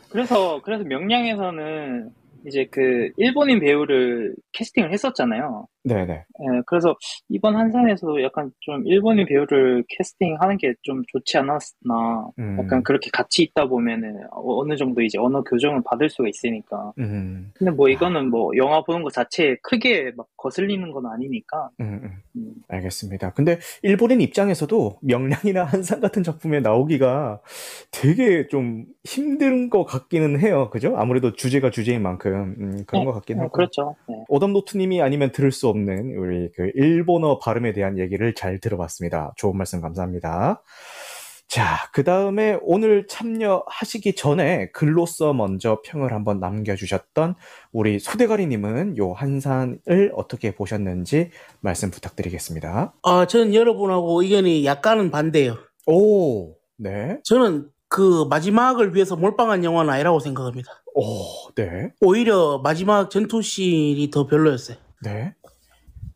그래서 그래서 명량에서는 이제 그 일본인 배우를 캐스팅을 했었잖아요. 네네. 예, 그래서 이번 한산에서도 약간 좀 일본인 배우를 캐스팅하는 게 좀 좋지 않았나. 음. 약간 그렇게 같이 있다 보면은 어- 어느 정도 이제 언어 교정을 받을 수가 있으니까. 음, 근데 뭐 이거는 뭐 영화 보는 것 자체에 크게 막 거슬리는 건 아니니까. 음, 음. 음. 알겠습니다. 근데 일본인 입장에서도 명량이나 한산 같은 작품에 나오기가 되게 좀 힘든 것 같기는 해요. 그죠? 아무래도 주제가 주제인 만큼 음, 그런 네, 것 같긴 어, 하고. 그렇죠. 네. 오담노트님이 아니면 들을 수 없는 우리 그 일본어 발음에 대한 얘기를 잘 들어봤습니다. 좋은 말씀 감사합니다. 자, 그 다음에 오늘 참여하시기 전에 글로써 먼저 평을 한번 남겨주셨던 우리 소대가리님은 요 한산을 어떻게 보셨는지 말씀 부탁드리겠습니다. 아, 저는 여러분하고 의견이 약간은 반대예요. 오, 네. 저는 그 마지막을 위해서 몰빵한 영화는 아니라고 생각합니다. 오, 네. 오히려 마지막 전투씬이 더 별로였어요. 네.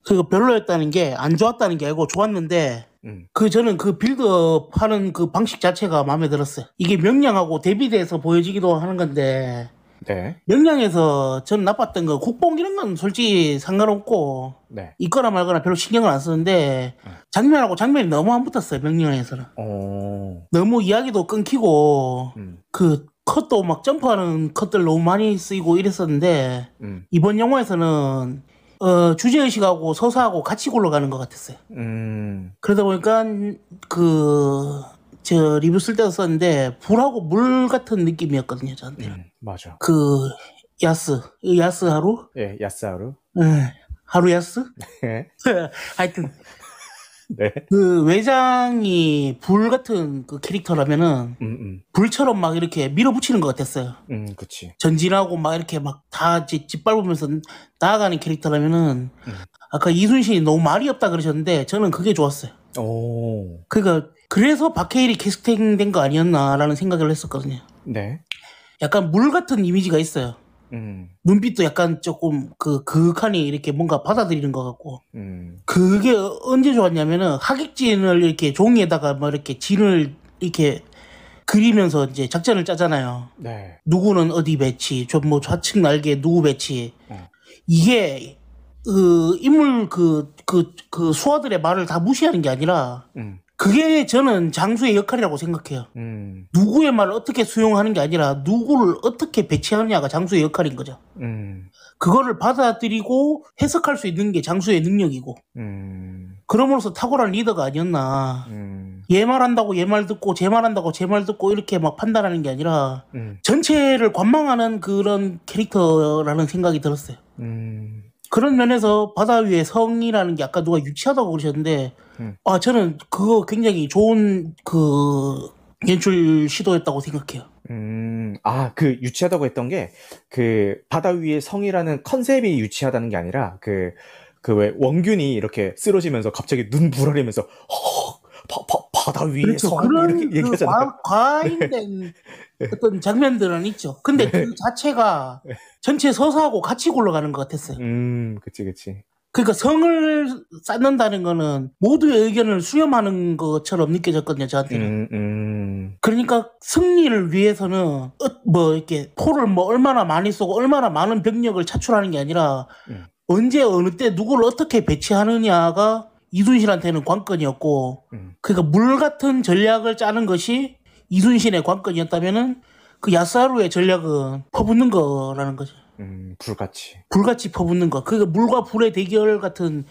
그 별로였다는 게 안 좋았다는 게 아니고 좋았는데 음, 그 저는 그 빌드업 하는 그 방식 자체가 마음에 들었어요. 이게 명량하고 대비돼서 보여지기도 하는 건데 네. 명량에서 전 나빴던 거 국뽕 이런 건 솔직히 상관없고 네. 있거나 말거나 별로 신경을 안 쓰는데 장면하고 장면이 너무 안 붙었어요 명량에서는 어, 너무 이야기도 끊기고 음, 그 컷도 막 점프하는 컷들 너무 많이 쓰이고 이랬었는데 음, 이번 영화에서는 어, 주제의식하고 서사하고 같이 굴러가는 것 같았어요. 음, 그러다 보니까 그, 저 리뷰 쓸 때도 썼는데 불하고 물 같은 느낌이었거든요, 저한테. 음, 맞아. 그, 야스. 이 야스 하루? 예, 야스 하루. 예, 하루 야스? 네. 하여튼, 네. 그 외장이 불 같은 그 캐릭터라면은 음, 음, 불처럼 막 이렇게 밀어붙이는 것 같았어요. 음, 그치. 전진하고 막 이렇게 막 다 짓밟으면서 나아가는 캐릭터라면은 음. 아까 이순신이 너무 말이 없다 그러셨는데 저는 그게 좋았어요. 오, 그러니까 그래서 박해일이 캐스팅된 거 아니었나라는 생각을 했었거든요. 네. 약간 물 같은 이미지가 있어요. 음, 눈빛도 약간 조금 그 그윽하니 이렇게 뭔가 받아들이는 것 같고 음, 그게 언제 좋았냐면은 하객진을 이렇게 종이에다가 뭐 이렇게 진을 이렇게 그리면서 이제 작전을 짜잖아요. 네, 누구는 어디 배치, 좀뭐 좌측 날개 누구 배치. 어. 이게 그 인물 그 그 그 수하들의 말을 다 무시하는 게 아니라 음, 그게 저는 장수의 역할이라고 생각해요. 음, 누구의 말을 어떻게 수용하는 게 아니라 누구를 어떻게 배치하느냐가 장수의 역할인 거죠. 음, 그거를 받아들이고 해석할 수 있는 게 장수의 능력이고 음, 그럼으로써 탁월한 리더가 아니었나. 음, 얘 말한다고 얘 말 듣고 제 말한다고 제 말 듣고 이렇게 막 판단하는 게 아니라 음, 전체를 관망하는 그런 캐릭터라는 생각이 들었어요. 음, 그런 면에서 바다 위의 성이라는 게 아까 누가 유치하다고 그러셨는데 음. 아 저는 그거 굉장히 좋은 그 연출 시도였다고 생각해요. 음, 아, 그 유치하다고 했던 게, 그, 바다 위의 성이라는 컨셉이 유치하다는 게 아니라, 그, 그 왜, 원균이 이렇게 쓰러지면서 갑자기 눈 부라리면서, 허, 바, 바, 바다 위의 성, 그렇죠. 그런 이렇게 그 얘기하잖아요. 네. 과, 과잉된 어떤 장면들은 있죠. 근데 그 자체가 전체 서사하고 같이 굴러가는 것 같았어요. 음, 그치, 그치. 그러니까 성을 쌓는다는 거는 모두의 의견을 수렴하는 것처럼 느껴졌거든요, 저한테는. 음, 음, 그러니까 승리를 위해서는 어- 뭐 이렇게 포를 뭐 얼마나 많이 쏘고 얼마나 많은 병력을 차출하는 게 아니라 음. 언제 어느 때 누구를 어떻게 배치하느냐가 이순신한테는 관건이었고 음. 그러니까 물 같은 전략을 짜는 것이 이순신의 관건이었다면은 그 야사루의 전략은 퍼붓는 거라는 거죠. 음, 불같이. 불같이 퍼붓는 거. 그게 물과 불의 대결 같은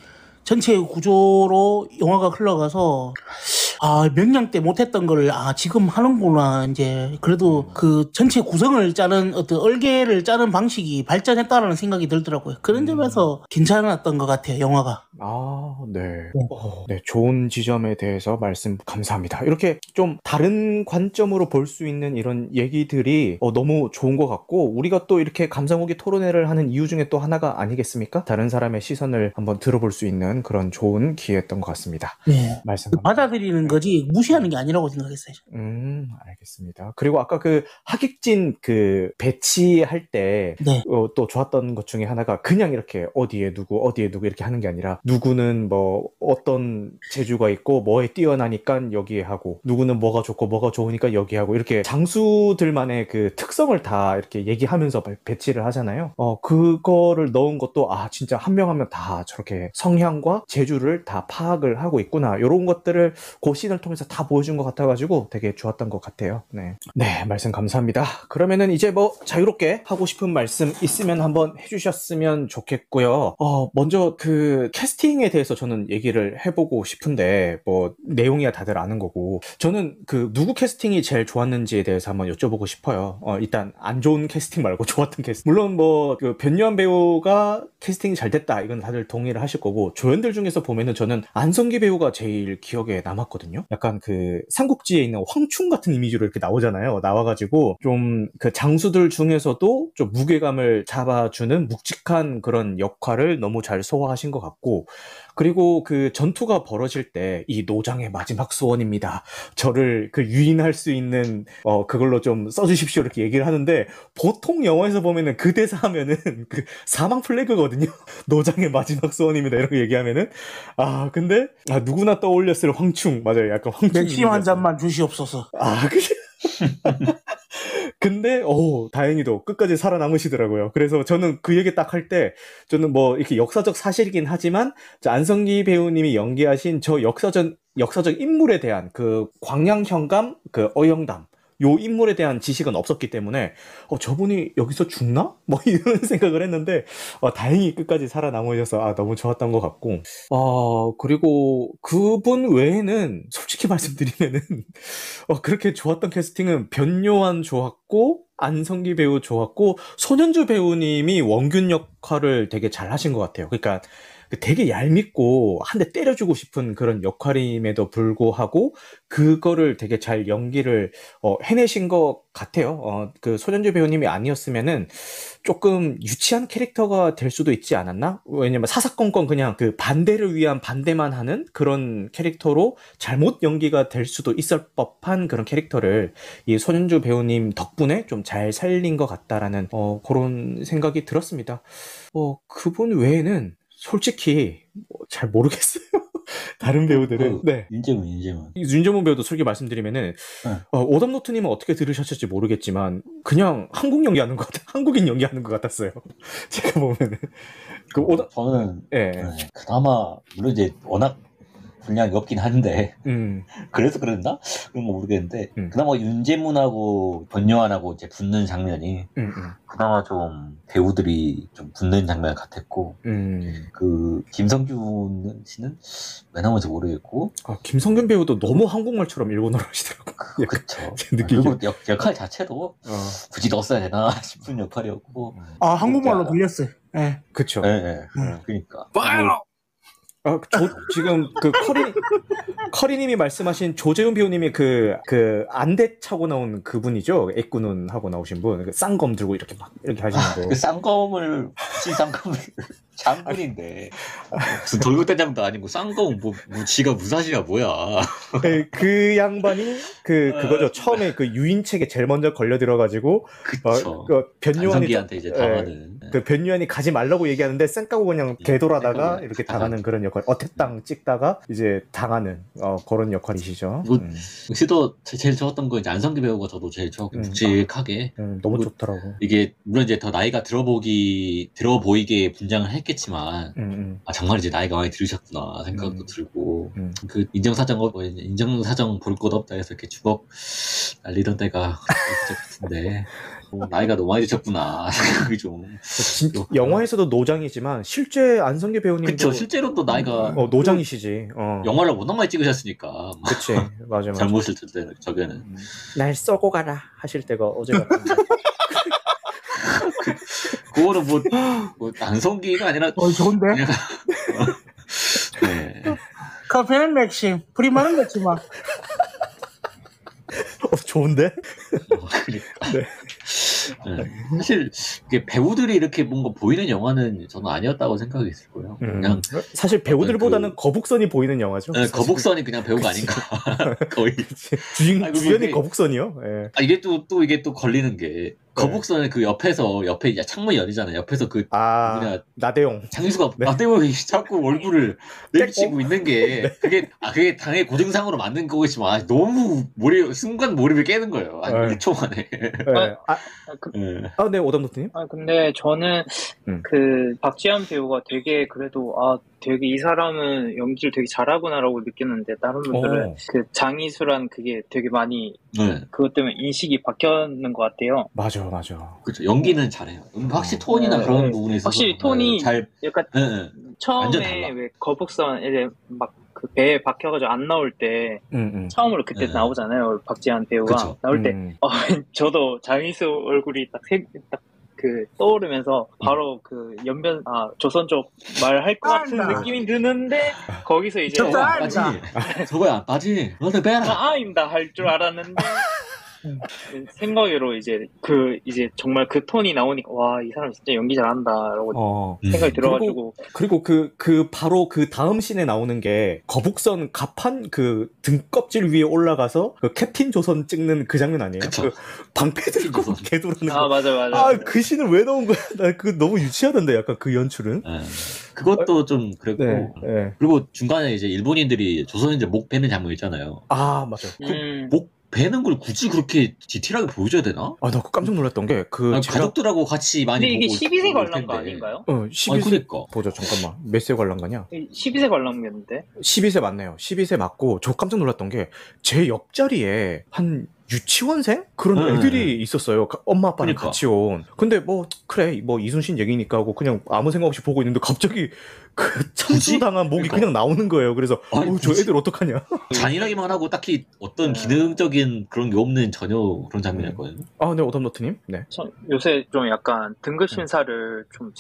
전체의 구조로 영화가 흘러가서 아 명량 때 못했던 걸 아 지금 하는구나 이제 그래도 그 전체 구성을 짜는 어떤 얼개를 짜는 방식이 발전했다라는 생각이 들더라고요. 그런 점에서 괜찮았던 것 같아요 영화가. 아, 네. 어, 네, 좋은 지점에 대해서 말씀 감사합니다. 이렇게 좀 다른 관점으로 볼 수 있는 이런 얘기들이 어, 너무 좋은 것 같고, 우리가 또 이렇게 감상후기 토론회를 하는 이유 중에 또 하나가 아니겠습니까? 다른 사람의 시선을 한번 들어볼 수 있는 그런 좋은 기회였던 것 같습니다. 네. 말씀 그 받아들이는 거지 무시하는 게 아니라고 생각했어요. 음, 알겠습니다. 그리고 아까 그 하객진 그 배치할 때 네. 어, 또 좋았던 것 중에 하나가 그냥 이렇게 어디에 누구, 어디에 누구 이렇게 하는 게 아니라 누구는 뭐 어떤 재주가 있고 뭐에 뛰어나니까 여기에 하고 누구는 뭐가 좋고 뭐가 좋으니까 여기 하고 이렇게 장수들만의 그 특성을 다 이렇게 얘기하면서 배- 배치를 하잖아요. 어, 그거를 넣은 것도 아, 진짜 한 명 한 명 다 저렇게 성향과 재주를 다 파악을 하고 있구나. 이런 것들을 그 씬을 통해서 다 보여준 것 같아가지고 되게 좋았던 것 같아요. 네. 네, 말씀 감사합니다. 그러면은 이제 뭐 자유롭게 하고 싶은 말씀 있으면 한번 해주셨으면 좋겠고요. 어, 먼저 그 캐스팅에 대해서 저는 얘기를 해보고 싶은데 뭐 내용이야 다들 아는 거고 저는 그 누구 캐스팅이 제일 좋았는지에 대해서 한번 여쭤보고 싶어요. 어, 일단 안 좋은 캐스팅 말고 좋았던 캐스팅. 물론 뭐그 변요한 배우가 캐스팅이 잘 됐다 이건 다들 동의를 하실 거고 조연들 중에서 보면은 저는 안성기 배우가 제일 기억에 남았거든요. 약간 그 삼국지에 있는 황충 같은 이미지로 이렇게 나오잖아요. 나와가지고 좀 그 장수들 중에서도 좀 무게감을 잡아주는 묵직한 그런 역할을 너무 잘 소화하신 것 같고 그리고 그 전투가 벌어질 때 이 노장의 마지막 소원입니다. 저를 그 유인할 수 있는 어 그걸로 좀 써주십시오 이렇게 얘기를 하는데 보통 영화에서 보면은 그 대사 하면은 그 사망 플래그거든요. 노장의 마지막 소원입니다 이렇게 얘기하면은 아 근데 아 누구나 떠올렸을 황충 맞아요. 약간 황충 맥심 한 잔만 주시옵소서. 아, 그 근데, 오, 다행히도 끝까지 살아남으시더라고요. 그래서 저는 그 얘기 딱 할 때, 저는 뭐, 이렇게 역사적 사실이긴 하지만, 저 안성기 배우님이 연기하신 저 역사적, 역사적 인물에 대한 그 광양 현감, 그 어영담, 요 인물에 대한 지식은 없었기 때문에, 어, 저분이 여기서 죽나? 뭐 이런 생각을 했는데, 어, 다행히 끝까지 살아남으셔서, 아, 너무 좋았던 것 같고, 어, 그리고 그분 외에는 솔직히 말씀드리면은, 어, 그렇게 좋았던 캐스팅은 변요한 좋았고, 안성기 배우 좋았고, 손현주 배우님이 원균 역할을 되게 잘 하신 것 같아요. 그러니까, 그 되게 얄밉고 한 대 때려주고 싶은 그런 역할임에도 불구하고 그거를 되게 잘 연기를 어, 해내신 것 같아요. 어, 그 손현주 배우님이 아니었으면은 조금 유치한 캐릭터가 될 수도 있지 않았나? 왜냐면 사사건건 그냥 그 반대를 위한 반대만 하는 그런 캐릭터로 잘못 연기가 될 수도 있을 법한 그런 캐릭터를 이 손현주 배우님 덕분에 좀 잘 살린 것 같다라는 어, 그런 생각이 들었습니다. 어, 그분 외에는 솔직히 뭐 잘 모르겠어요. 다른 배우들은. 그, 네. 윤재문, 윤재문. 이 윤정문 배우도 솔직히 말씀드리면은 네. 어, 오답노트님은 어떻게 들으셨을지 모르겠지만 그냥 한국 연기하는 것 같아 한국인 연기하는 것 같았어요. 제가 보면은 그 오답 저는 예, 네, 그나마 물론 이제 워낙 분량이 없긴 한데 음, 그래서 그랬나? 그런 거 모르겠는데 음. 그나마 윤재문하고 권요한하고 이제 붙는 장면이 음, 음, 그나마 좀 배우들이 좀 붙는 장면 같았고 음. 그 김성균 씨는 왜 나오는지 모르겠고 아, 김성균 배우도 너무 한국말처럼 일본어로 하시더라고. 요 그쵸 제 느낌이. 그리고 역, 역할 자체도 어, 굳이 넣었어야 되나 싶은 역할이었고 아 한국말로 들렸어요. 예. 그쵸. 예, 예. 음. 그러니까 fire! 아, 저, 지금 그 커리, 커리님이 말씀하신 조재훈 배우님이 그, 그, 안대 차고 나온 그분이죠? 애꾸눈 하고 나오신 분. 그 쌍검 들고 이렇게 막, 이렇게 하시는 거. 그 쌍검을 굳이 쌍검을 장군인데 무슨 돌격대장도 아니고 쌍꺼운 뭐, 뭐 지가 무사시가 뭐야. 그, 그 양반이 그, 그거죠. 처음에 그 유인책에 제일 먼저 걸려 들어가지고, 그쵸. 어, 그 변요한이, 안성기한테 이제 예. 당하는. 그 변요한이 가지 말라고 얘기하는데 쌩까고 그냥 개돌하다가 쌩까고 이렇게 당하는. 그런 역할. 어택당 찍다가 이제 당하는, 어, 그런 역할이시죠. 뭐, 음, 역시도 제- 제일 좋았던 건 이제 안성기 배우가 저도 제일 좋았고 음. 묵직하게 음, 너무 뭐- 좋더라고. 이게 물론 이제 더 나이가 들어보기 들어 보이게 분장을 했 겠지만 음, 음, 아 정말 이제 나이가 많이 들으셨구나 생각도 음. 들고 음. 그 인정사정 뭐 인정사정 볼 것 없다 해서 이렇게 주걱 날리던 때가 같은데 뭐 나이가 너무 많이 드셨구나 생각이 좀 진, 영화에서도 노장이지만 실제 안성기 배우님도 그쵸 실제로 또 나이가 어, 노장이시지. 어. 영화를 워낙 많이 찍으셨으니까 그치. 맞아, 맞아. 잘못을 때 저게는 음. 날 쏘고 가라 하실 때가 어제 같은데. 그거는 뭐, 뭐 안성기가 아니라 어 좋은데? 그냥 네. 카페는 맥심 프리마는 먹지마. 어, 좋은데? 어, 그러니까. 네. 사실 이게 배우들이 이렇게 뭔가 보이는 영화는 저는 아니었다고 생각이 들고요. 그냥 사실 배우들보다는 그- 거북선이 보이는 영화죠. 네, 사실. 거북선이 그냥 배우가 아닌가 거의. 주인, 주연이 이게- 거북선이요? 예. 아, 이게 또 또 이게 또 걸리는 게 거북선의 그 옆에서 옆에 이제 창문 열리잖아요. 옆에서 그 아, 누구냐 나대용. 장수가 네. 나대원이 자꾸 얼굴을 내비치고 있는 게 네. 그게 아 그게 당연히 고증상으로 만든 거겠지만 아, 너무 몰입 순간 몰입을 깨는 거예요. 한 네. 1초 만에. 예. 아, 아, 그, 예. 아, 네, 오담노트님? 아, 근데 저는 음. 그 박지현 배우가 되게 그래도 아 되게 이 사람은 연기를 되게 잘하구나라고 느꼈는데 다른 분들은 어. 그 장이수란 그게 되게 많이 네. 그것 때문에 인식이 바뀌었는 것 같아요. 맞아, 맞아. 그렇죠. 연기는 잘해요. 확실히 톤이나 네, 그런 네. 부분에 있어서 확실히 톤이 잘 약간 예, 예. 완전 처음에. 왜 거북선 이제 막 그 배에 박혀가지고 안 나올 때 음, 음. 처음으로 그때 네. 나오잖아요 박지현 배우가 그쵸. 나올 때 음. 어, 저도 장희수 얼굴이 딱딱 그 떠오르면서 바로 그 연변 아 조선족 말할 것 같은 아, 느낌이 드는데 거기서 이제 저거 아, 안 빠지. 저거야 안 빠지. 너네 빼라. 아, 아입니다 할 줄 알았는데 생각으로 이제 그 이제 정말 그 톤이 나오니까 와 이 사람 진짜 연기 잘한다라고 어. 음. 생각이 들어가지고 그리고 그, 그, 바로 그 다음 씬에 나오는 게 거북선 갑판 그 등껍질 위에 올라가서 그 캡틴 조선 찍는 그 장면 아니에요? 그쵸. 그 방패 들고. 개돌하는 아 거. 맞아 맞아 아, 그 씬을 왜 넣은 거야? 나 그거 너무 유치하던데, 약간 그 연출은. 예. 그것도 좀 그랬고 네, 네. 그리고 중간에 이제 일본인들이 조선인들 목 베는 장면 있잖아요. 아, 맞아. 그, 음, 목 베는 걸 굳이 그렇게 디테일하게 보여줘야 되나? 아, 나 깜짝 놀랐던 게, 그, 아니, 제가- 가족들하고 같이 많이 근데 이게 보고 12세 올 관람 거 텐데. 아닌가요? 어, 아니 12세. 그러니까 보자, 잠깐만. 몇 세 관람가냐? 12세 관람이었는데 12세 맞네요. 12세 맞고, 저 깜짝 놀랐던 게, 제 옆자리에 한 유치원생 그런 네. 애들이 있었어요. 가- 엄마 아빠랑 그러니까. 같이 온. 근데 뭐 그래 뭐 이순신 얘기니까 하고 그냥 아무 생각 없이 보고 있는데 갑자기 그 참수당한 목이 그러니까. 그냥 나오는 거예요. 그래서 아니, 어, 저 굳이? 애들 어떡하냐? 잔인하기만 하고 딱히 어떤 네. 기능적인 그런 게 없는 전혀 그런 장면이었거든요. 아, 네 오담노트님. 네. 저 요새 좀 약간 등급 심사를 좀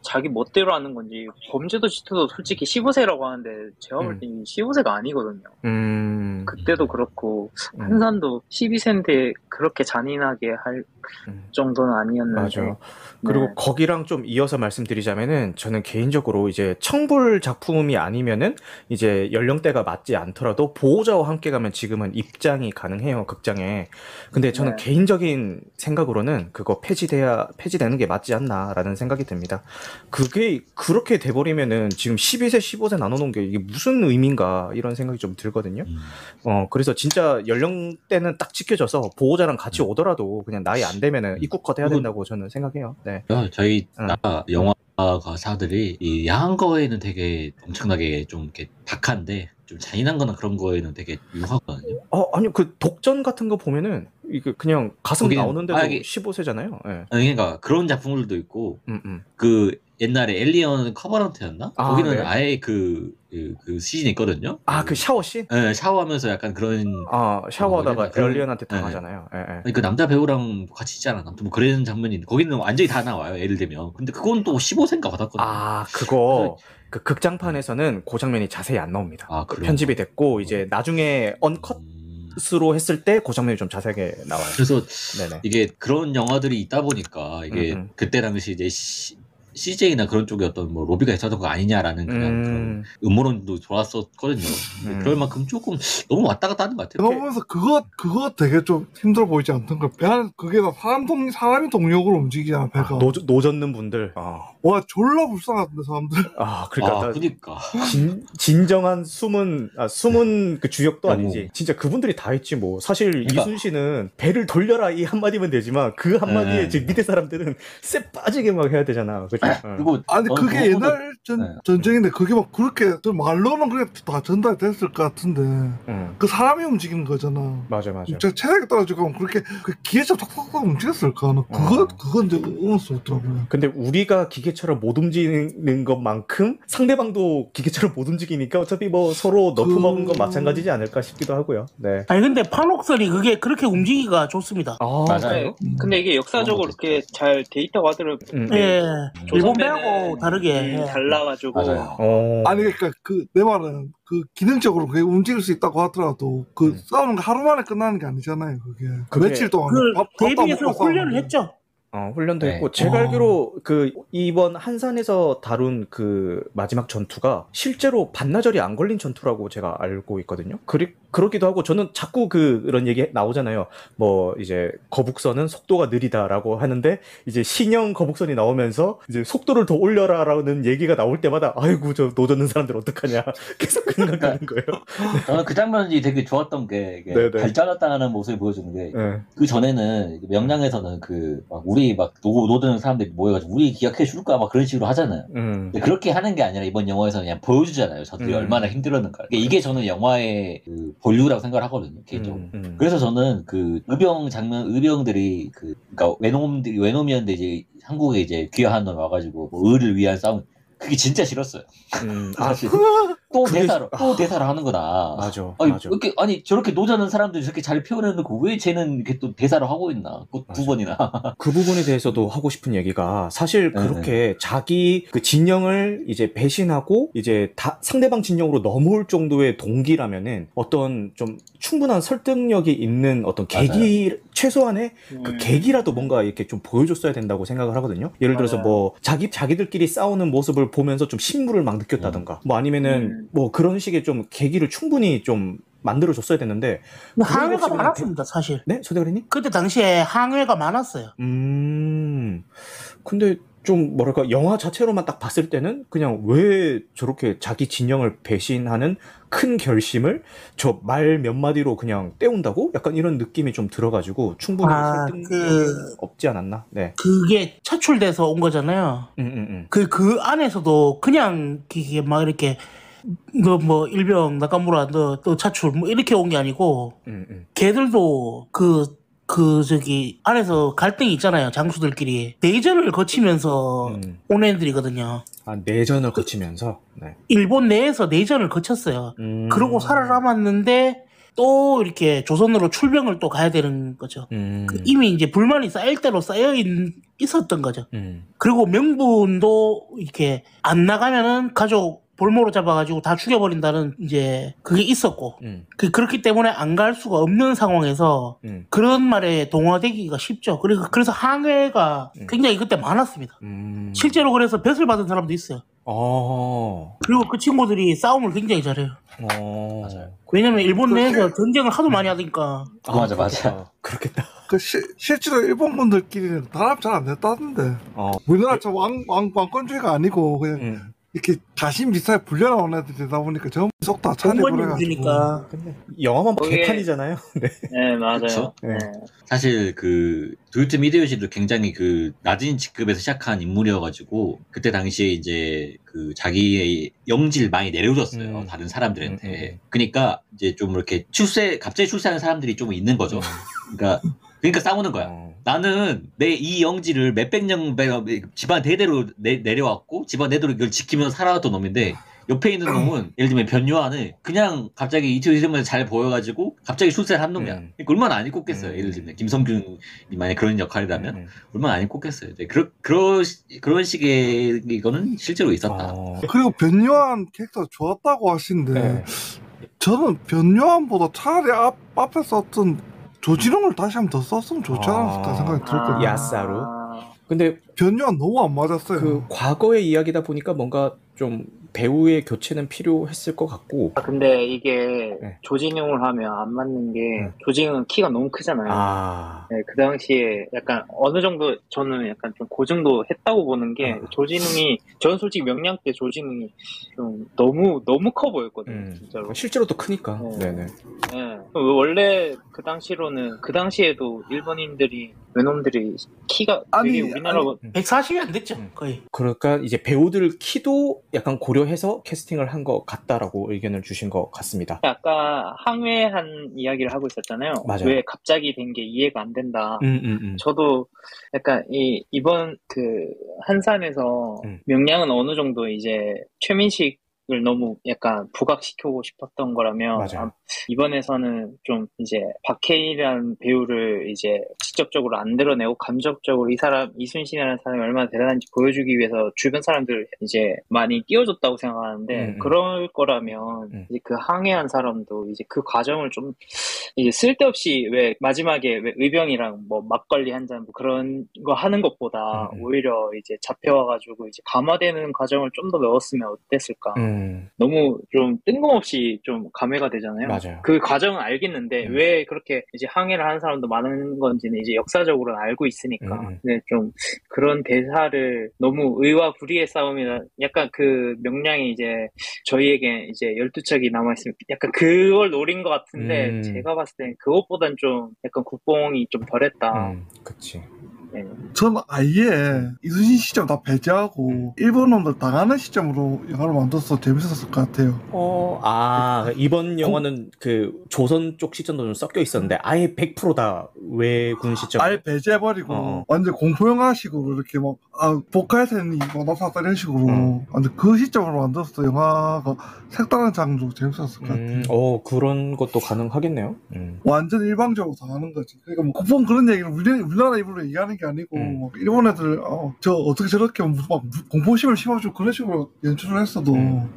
자기 멋대로 하는 건지 범죄도 시트도 솔직히 15세라고 하는데 제가 볼 음. 때 15세가 아니거든요. 음. 그때도 그렇고 음. 한산도 12세인데 그렇게 잔인하게 할 음. 정도는 아니었는데 맞아. 그리고 네. 거기랑 좀 이어서 말씀드리자면은 저는 개인적으로 이제 청불 작품이 아니면은 이제 연령대가 맞지 않더라도 보호자와 함께 가면 지금은 입장이 가능해요 극장에. 근데 저는 네. 개인적인 생각으로는 그거 폐지돼야 폐지되는 게 맞지 않나라는 생각이 듭니다. 그게 그렇게 돼버리면은 지금 12세 15세 나눠놓은 게 이게 무슨 의미인가 이런 생각이 좀 들거든요. 음. 어, 그래서 진짜 연령대는 딱 지켜져서 보호자랑 같이 오더라도 그냥 나이 안 되면은 입국 컷 해야 그리고- 된다고 저는 생각해요. 네. 야, 저희 응. 나 영화 가사들이 이 야한 거에는 되게 엄청나게 좀 이렇게 박한데 좀 잔인한 거나 그런 거에는 되게 유하거든요. 어, 아니, 그 독전 같은 거 보면은 이게 그냥 가슴 거기는- 나오는데도 아, 이게- 15세잖아요. 예. 아니, 그러니까 그런 작품들도 있고 음, 음. 그 옛날에 엘리언 커버런트였나? 아, 거기는 네. 아예 그, 그, 그 시즌이 있거든요. 아, 그 샤워 씬? 예, 샤워하면서 약간 그런 아, 샤워하다가 어, 그런- 엘리언한테 네. 당하잖아요. 예, 예. 아니, 그 남자 배우랑 같이 있잖아. 아무튼 뭐 그런 장면이 있는데 거기는 완전히 다 나와요. 예를 들면. 근데 그건 또 15세인가 받았거든요. 아, 그거 그 극장판에서는 그 장면이 자세히 안 나옵니다. 아, 그? 편집이 됐고 이제 나중에 uncut으로 음, 했을 때 그 장면이 좀 자세하게 나와요. 그래서 네네. 이게 그런 영화들이 있다 보니까 이게 음, 음. 그때 당시 이제 시, CJ나 그런 쪽에 어떤 뭐 로비가 있었던 거 아니냐라는 그냥 그런 음, 음모론도 돌았었거든요. 음. 그럴 만큼 조금 너무 왔다 갔다 하는 것 같아요. 보면서 그거 그거 되게 좀 힘들어 보이지 않던가 배 안, 그게 다 사람 동 사람이 동력으로 움직이잖아 배가 아, 노, 노젓는 분들. 아, 와 졸라 불쌍하던데 사람들 아 그러니까 아, 나- 그니까. 진, 진정한 숨은 아, 숨은 그 주역도 너무. 아니지. 진짜 그분들이 다 했지 뭐. 사실 그러니까. 이순신은 배를 돌려라 이 한마디면 되지만 그 한마디에 네. 지금 밑에 사람들은 쎄 빠지게 막 해야 되잖아. 그죠? 응. 그리고 아니 어, 그게 옛날 전, 네. 전쟁인데 그게 막 그렇게 또 말로는 그게 다 전달됐을 것 같은데 응. 그 사람이 움직이는 거잖아 맞아 맞아. 진짜 체력이 떨어지고 그렇게 그 기계처럼 탁탁탁 움직였을까 나 그거 어. 그건 이제 의문스럽더라고요 근데 우리가 기계처럼 못 움직이는 것만큼 상대방도 기계처럼 못 움직이니까 어차피 뭐 서로 너프 그- 먹은 건 마찬가지지 않을까 싶기도 하고요. 네. 아니 근데 판옥설이 그게 그렇게 움직이기가 좋습니다. 아, 맞아요. 네, 근데 이게 역사적으로 것도 이렇게 잘 돼 있다고 하더라고요. 음. 예, 일본 배하고 다르게. 음, 예. 달라가지고 맞아요. 어. 아니 그러니까 그 내 말은 그 기능적으로 그게 움직일 수 있다고 하더라도 그 음. 싸우는 거 하루 만에 끝나는 게 아니잖아요 그게, 그 그게- 며칠 동안 그 밥- 먹고 훈련을 했죠. 어, 훈련도 네. 했고 제가 어. 알기로 그 이번 한산에서 다룬 그 마지막 전투가 실제로 반나절이 안 걸린 전투라고 제가 알고 있거든요. 그리, 그러기도 하고 저는 자꾸 그, 그런 얘기 나오잖아요. 뭐 이제 거북선은 속도가 느리다라고 하는데 이제 신형 거북선이 나오면서 이제 속도를 더 올려라라는 얘기가 나올 때마다 아이고 저 노젓는 사람들 어떡하냐 계속 그 생각하는 거예요. 저는 그 장면이 되게 좋았던 게 이게 네네. 발전했다는 모습을 보여주는 게그 네. 전에는 명량에서는 그 막 우리 막 노, 노 젓는 사람들이 모여가지고 우리 기억해 줄까 막 그런 식으로 하잖아요. 음. 그렇게 하는 게 아니라 이번 영화에서는 그냥 보여주잖아요. 저들이 음. 얼마나 힘들었는가. 그러니까 이게 저는 영화의 그 본류라고 생각을 하거든요. 개인적으로. 음, 음. 그래서 저는 그 의병 장면, 의병들이 그, 그니까 외놈들이, 외놈이었는데 이제 한국에 이제 귀화한 놈 와가지고 뭐 의를 위한 싸움. 그게 진짜 싫었어요. 음. 아, 사실. 또 그게- 대사로, 또 아. 대사를 하는구나. 맞아. 아니, 맞아. 이렇게, 아니, 저렇게 노자는 사람들이 저렇게 잘 표현해놓고 왜 쟤는 이렇게 또 대사를 하고 있나. 꼭 두. 번이나. 그 부분에 대해서도 하고 싶은 얘기가 사실 네, 그렇게 자기 그 진영을 이제 배신하고 이제 다 상대방 진영으로 넘어올 정도의 동기라면은 어떤 좀 충분한 설득력이 있는 어떤 계기 최소한의 그 음, 계기라도 뭔가 이렇게 좀 보여줬어야 된다고 생각을 하거든요. 예를 들어서 맞아요. 뭐 자기 자기들끼리 싸우는 모습을 보면서 좀 신물을 막 느꼈다던가 뭐 아니면은 음. 뭐 그런 식의 좀 계기를 충분히 좀 만들어줬어야 됐는데 없이 많았습니다, 사실. 네 소대가리님? 그때 당시에 항해가 많았어요. 음, 근데 좀 뭐랄까 영화 자체로만 딱 봤을 때는 그냥 왜 저렇게 자기 진영을 배신하는 큰 결심을 저 말 몇 마디로 그냥 때운다고? 약간 이런 느낌이 좀 들어가지고 충분히 아, 그- 없지 않았나? 네. 그게 차출돼서 온 거잖아요. 음, 음, 음. 그, 그 안에서도 그냥 이게 막 이렇게 너 뭐 일병 나카무라 너 또 차출 뭐 이렇게 온 게 아니고 음, 음. 걔들도 그, 그, 저기, 안에서 갈등이 있잖아요, 장수들끼리. 내전을 거치면서 음. 온 애들이거든요. 아, 내전을 거치면서. 네. 일본 내에서 내전을 거쳤어요. 음. 그러고 살아남았는데, 또 이렇게 조선으로 출병을 또 가야 되는 거죠. 음. 그 이미 이제 불만이 쌓일 대로 쌓여 있, 있었던 거죠. 음. 그리고 명분도 이렇게 안 나가면은 가족 볼모로 잡아가지고 다 죽여버린다는 이제 그게 있었고, 음. 그, 그렇기 때문에 안 갈 수가 없는 상황에서 음. 그런 말에 동화되기가 쉽죠. 그리고 그래서 항해가 음. 굉장히 그때 많았습니다. 음. 실제로 그래서 뱃을 받은 사람도 있어요. 어. 그리고 그 친구들이 싸움을 굉장히 잘해요. 어. 맞아요. 왜냐면 일본 그 내에서 전쟁을 하도 많이 하니까. 맞아, 맞아. 그렇겠다. 그렇겠다. 그 시, 실제로 일본 분들끼리는 단합 잘 안 됐다던데. 어. 우리나라처럼 왕, 왕, 왕권주의가 아니고 그냥 음. 이렇게 자신 비슷하게 불려나 온 애들이 되다 보니까 전부 공무원 차려버려가지고. 영화만 거기에- 개판이잖아요. 네. 네, 맞아요. 네. 네. 사실 그 도요토 미데요시도 굉장히 그 낮은 직급에서 시작한 인물이어가지고 그때 당시에 이제 그 자기의 영지를 많이 내려줬어요 음. 다른 사람들한테. 음, 음. 그러니까 이제 좀 이렇게 출세 갑자기 출세하는 사람들이 좀 있는 거죠. 그러니까 그러니까 싸우는 거야. 어. 나는 내 이 영지를 몇백 년 배- 집안 대대로 내, 내려왔고 집안 대대로 이걸 지키면서 살아왔던 놈인데 옆에 있는 놈은 예를 들면 변요한은 그냥 갑자기 이태원 시대문에 잘 보여가지고 갑자기 출세를 한 놈이야. 음. 그러니까 얼마나 안 입고겠어요. 음. 예를 들면 김성균이 만약 그런 역할이라면 음. 얼마나 안 입고겠어요. 네, 그러, 그러, 그런 식의 이거는 실제로 있었다. 어. 그리고 변요한 캐릭터 좋았다고 하시는데 네. 저는 변요한보다 차라리 앞, 앞에 썼던 조지룡을 다시 한 번 더 썼으면 좋지 않았을까 아. 생각이 들었거든요. 야사루? 아, 근데 변요한 너무 안 맞았어요. 그 과거의 이야기다 보니까 뭔가 좀 배우의 교체는 필요했을 것 같고. 아, 근데 이게 네. 조진웅을 하면 안 맞는 게 네. 조진웅은 키가 너무 크잖아요. 아. 네, 그 당시에 약간 어느 정도 저는 약간 좀 고증도 했다고 보는 게 아. 조진웅이 저는 솔직히 명량 때 조진웅이 좀 너무 너무 커 보였거든요, 음. 진짜로. 실제로 또 크니까. 네. 네네. 네. 원래 그 당시로는 그 당시에도 일본인들이 외놈들이 키가 아니, 되게 우리나라 아니, 140이 안 됐죠, 음. 거의. 그러니까 이제 배우들 키도 약간 고려 해서 캐스팅을 한 것 같다라고 의견을 주신 것 같습니다. 아까 항해한 이야기를 하고 있었잖아요. 맞아요. 왜 갑자기 된 게 이해가 안 된다. 음, 음, 음. 저도 약간 이 이번 그 한산에서 음. 명량은 어느 정도 이제 최민식 을 너무 약간 부각시키고 싶었던 거라면 맞아요. 아, 이번에서는 좀 이제 박해일이라는 배우를 이제 직접적으로 안 드러내고 감정적으로 이 사람 이순신이라는 사람이 얼마나 대단한지 보여주기 위해서 주변 사람들 이제 많이 끼워줬다고 생각하는데 음, 음. 그럴 거라면 음. 이제 그 항해한 사람도 이제 그 과정을 좀 이제 쓸데없이 왜 마지막에 왜 의병이랑 뭐 막걸리 한잔 뭐 그런 거 하는 것보다 음, 음. 오히려 이제 잡혀와가지고 이제 감화되는 과정을 좀 더 넣었으면 어땠을까? 음, 너무 좀 뜬금없이 좀 감회가 되잖아요. 맞아요. 그 과정은 알겠는데 음. 왜 그렇게 이제 항해를 하는 사람도 많은 건지는 이제 역사적으로는 알고 있으니까. 음, 음. 근데 좀 그런 대사를 너무 의와 불의의 싸움이나 약간 그 명량이 이제 저희에게 이제 12척이 남아있으면 약간 그걸 노린 것 같은데 음. 제가 봤을 땐 그것보단 좀 약간 국뽕이 좀 덜했다. 음, 그치. 네. 저는 아예 이순신 시점 다 배제하고 일본 놈들 당하는 시점으로 영화를 만들어서 재밌었을 것 같아요. 어, 아, 이번 영화는 그 조선 쪽 시점도 좀 섞여 있었는데 아예 100%다 외군 시점. 아예 배제해버리고 어. 완전 공포 영화식으로 이렇게 막 아, 복화에서는 이거 나타났다 이런 식으로 어. 완전 그 시점으로 만들었어 영화가 색다른 장르로 재밌었을 것 같아요. 음, 어, 그런 것도 가능하겠네요. 음. 완전 일방적으로 당하는 거지. 그러니까 뭐 국뽕 그런 얘기를 우리, 우리나라 입으로 얘기하는 게 아니고 음. 막 일본 애들 어, 저 어떻게 저렇게 막 공포심을 심어주고 그런 식으로 연출을 했어도 음.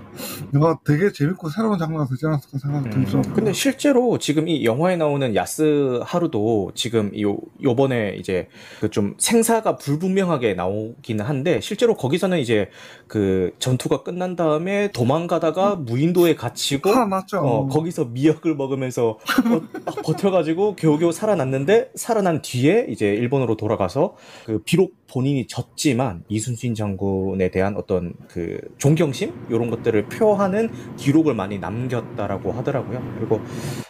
영화 되게 재밌고 새로운 장르가 되지 않았을까 생각이 음, 들죠. 근데 실제로 지금 이 영화에 나오는 야스 하루도 지금 요, 요번에 이제 그 좀 생사가 불분명하게 나오기는 한데 실제로 거기서는 이제 그 전투가 끝난 다음에 도망가다가 무인도에 갇히고. 어, 거기서 미역을 먹으면서 버, 버텨가지고 겨우겨우 살아났는데 살아난 뒤에 이제 일본으로 돌아가서 그 비록 본인이 졌지만 이순신 장군에 대한 어떤 그 존경심 이런 것들을 표하는 기록을 많이 남겼다라고 하더라고요. 그리고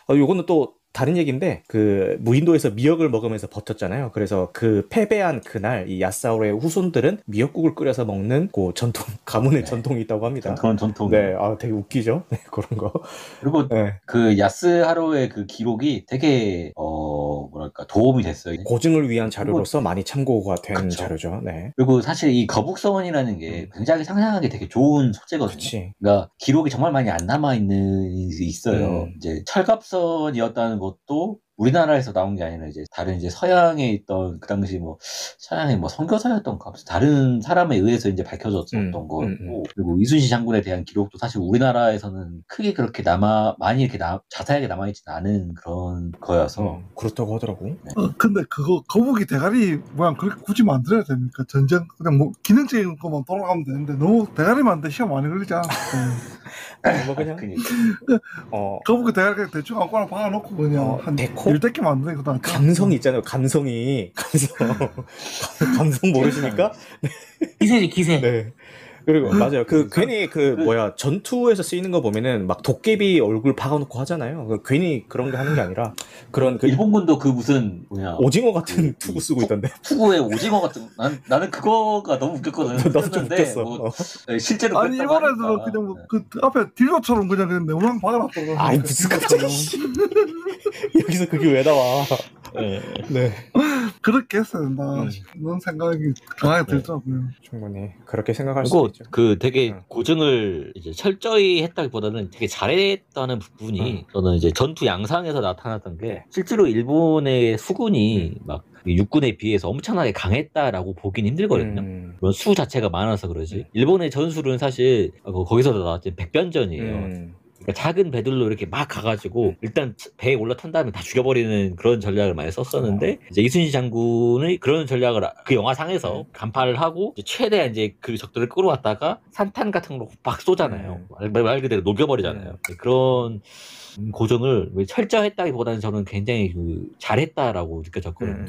어, 요거는 또 다른 얘기인데 그 무인도에서 미역을 먹으면서 버텼잖아요. 그래서 그 패배한 그날 이 야사오의 후손들은 미역국을 끓여서 먹는 그 전통 가문의 네. 전통이 있다고 합니다. 그런 전통. 네, 아 되게 웃기죠. 네, 그런 거. 그리고 네. 그 야스하로의 그 기록이 되게 어 뭐랄까 도움이 됐어요. 고증을 위한 자료로서 많이 참고가 된 그쵸. 자료죠. 네. 그리고 사실 이 거북선이라는 게 굉장히 상상하기 되게 좋은 소재거든요. 그렇지. 그러니까 기록이 정말 많이 안 남아 있는 있어요. 음. 이제 철갑선이었다는 것도 우리나라에서 나온 게 아니라 이제 다른 이제 서양에 있던 그 당시 뭐 서양의 뭐 선교사였던가 다른 사람에 의해서 이제 밝혀졌던 음, 거고 음, 음. 그리고 이순신 장군에 대한 기록도 사실 우리나라에서는 크게 그렇게 남아 많이 이렇게 나- 자세하게 남아 있지는 않은 그런 거여서 어, 그렇다고 하더라고. 어, 근데 그거 거북이 대가리 모양 그렇게 굳이 만들어야 됩니까? 전쟁 그냥 뭐 기능적인 것만 돌아가면 되는데 너무 대가리 만들 시간 많이 걸리지 않아? 뭐 그냥 그러니까. 어, 거북이 대가리 그냥 대충 아무거나 박아놓고 그냥 어, 한 데코? 일대끼 만드는 거다. 감성이 있잖아요. 감성이 감성 감성 모르시니까? 기세지 기세. 네. 그리고 맞아요. 그 괜히 그 그- 뭐야 전투에서 쓰이는 거 보면은 막 도깨비 얼굴 박아놓고 하잖아요. 그 괜히 그런 거 하는 게 아니라 그런 그 일본군도 그 무슨 뭐냐 오징어 같은 그- 투구 쓰고 있던데. 투구의 오징어 같은 난 나는 그거가 너무 웃겼거든. 나도 좀 웃겼어. 뭐 어. 실제로 아니 그랬다고 일본 애들은 하니까. 그냥 뭐그 앞에 딜러처럼 그냥 그냥 네모난 박아놨다고. 아이 무슨 갑자기 씨. 여기서 그게 왜 나와? 네. 네. 그렇게 했어야 된다. 음. 그런 생각이 강하게 들더라고요. 충분히 그렇게 생각할 수 그리고 있죠. 그 되게 응. 고증을 이제 철저히 했다기보다는 되게 잘했다는 부분이 저는 이제 전투 양상에서 나타났던 게 실제로 일본의 수군이 막 육군에 비해서 엄청나게 강했다라고 보긴 힘들거든요. 음. 물론 수 자체가 많아서 그러지. 네. 일본의 전술은 사실 어, 거기서도 나왔지 백변전이에요. 음. 그러니까 작은 배들로 이렇게 막 가가지고 일단 배에 올라탄 다음에 다 죽여버리는 그런 전략을 많이 썼었는데 이제 이순신 장군의 그런 전략을 아- 그 영화상에서 간파를 하고 이제 최대한 이제 그 적들을 끌어왔다가 산탄 같은 걸로 막 쏘잖아요. 말, 말 그대로 녹여버리잖아요. 그런 고정을 왜 철저했다기보다는 저는 굉장히 그 잘했다라고 느껴졌거든요.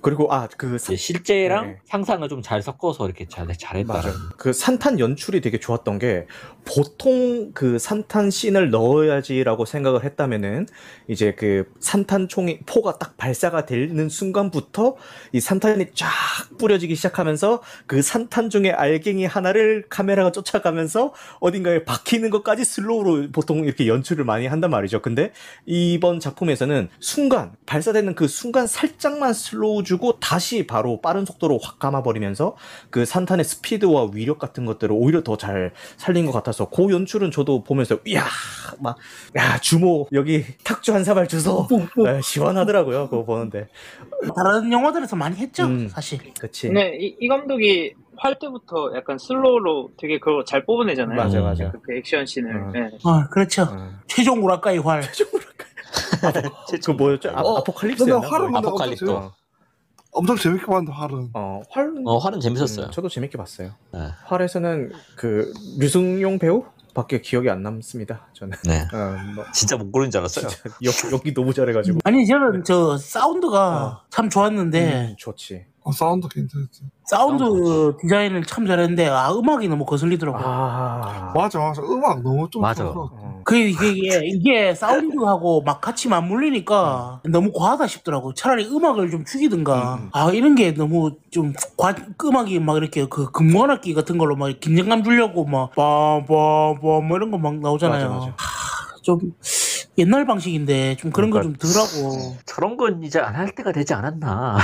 그리고 아그 실제랑 네. 상상을 좀 잘 섞어서 이렇게 잘 잘했다. 그 산탄 연출이 되게 좋았던 게 보통 그 산탄 씬을 넣어야지라고 생각을 했다면은 이제 그 산탄 총이 포가 딱 발사가 되는 순간부터 이 산탄이 쫙 뿌려지기 시작하면서 그 산탄 중에 알갱이 하나를 카메라가 쫓아가면서 어딘가에 박히는 것까지 슬로우로 보통 이렇게 연출을 많이 한단 말이죠. 근데 이번 작품에서는 순간 발사되는 그 순간 살짝만 슬로우 주고 다시 바로 빠른 속도로 확 감아버리면서 그 산탄의 스피드와 위력 같은 것들을 오히려 더 잘 살린 것 같아서 그 연출은 저도 보면서 이야 막 야 주모 여기 탁주 한 사발 주소 에, 시원하더라고요 그거 보는데 다른 영화들에서 많이 했죠 음. 사실. 그치 근데 이, 이 감독이 활 때부터 약간 슬로우로 되게 그걸 잘 뽑아내잖아요. 맞아 음. 맞아 그, 그 액션 씬을. 음. 네. 아 그렇죠. 어. 최종 우라카이 활. 그 뭐였죠 아, 어, 아포칼립스였나 활은 아포칼립스. 엄청, 어, 엄청 재밌게 봤는데 활은. 어, 활 어, 활은 재밌었어요. 음, 저도 재밌게 봤어요 네. 활에서는 그 류승용 배우 밖에 기억이 안 남습니다 저는 네. 어, 뭐, 진짜 못 고른 줄 알았어요. 진짜 연- 연기 너무 잘해가지고 아니 저는 저 사운드가 참 좋았는데 음, 좋지 어, 사운드 괜찮았지. 사운드 디자인을 참 잘했는데 아 음악이 너무 거슬리더라고 요. 아 맞아 맞아 음악 너무 좀 맞아. 좋았어. 어. 그 이게 이게, 이게 사운드하고 막 같이 맞물리니까 너무 과하다 싶더라고. 차라리 음악을 좀 죽이든가. 음. 아 이런 게 너무 좀 과, 음악이 막 이렇게 그 금관악기 같은 걸로 막 긴장감 주려고 막 빠빠빠 뭐 이런 거 막 나오잖아요. 맞아, 맞아. 하, 좀 옛날 방식인데 좀 그런 거좀 덜하고 저런 건 이제 안 할 때가 되지 않았나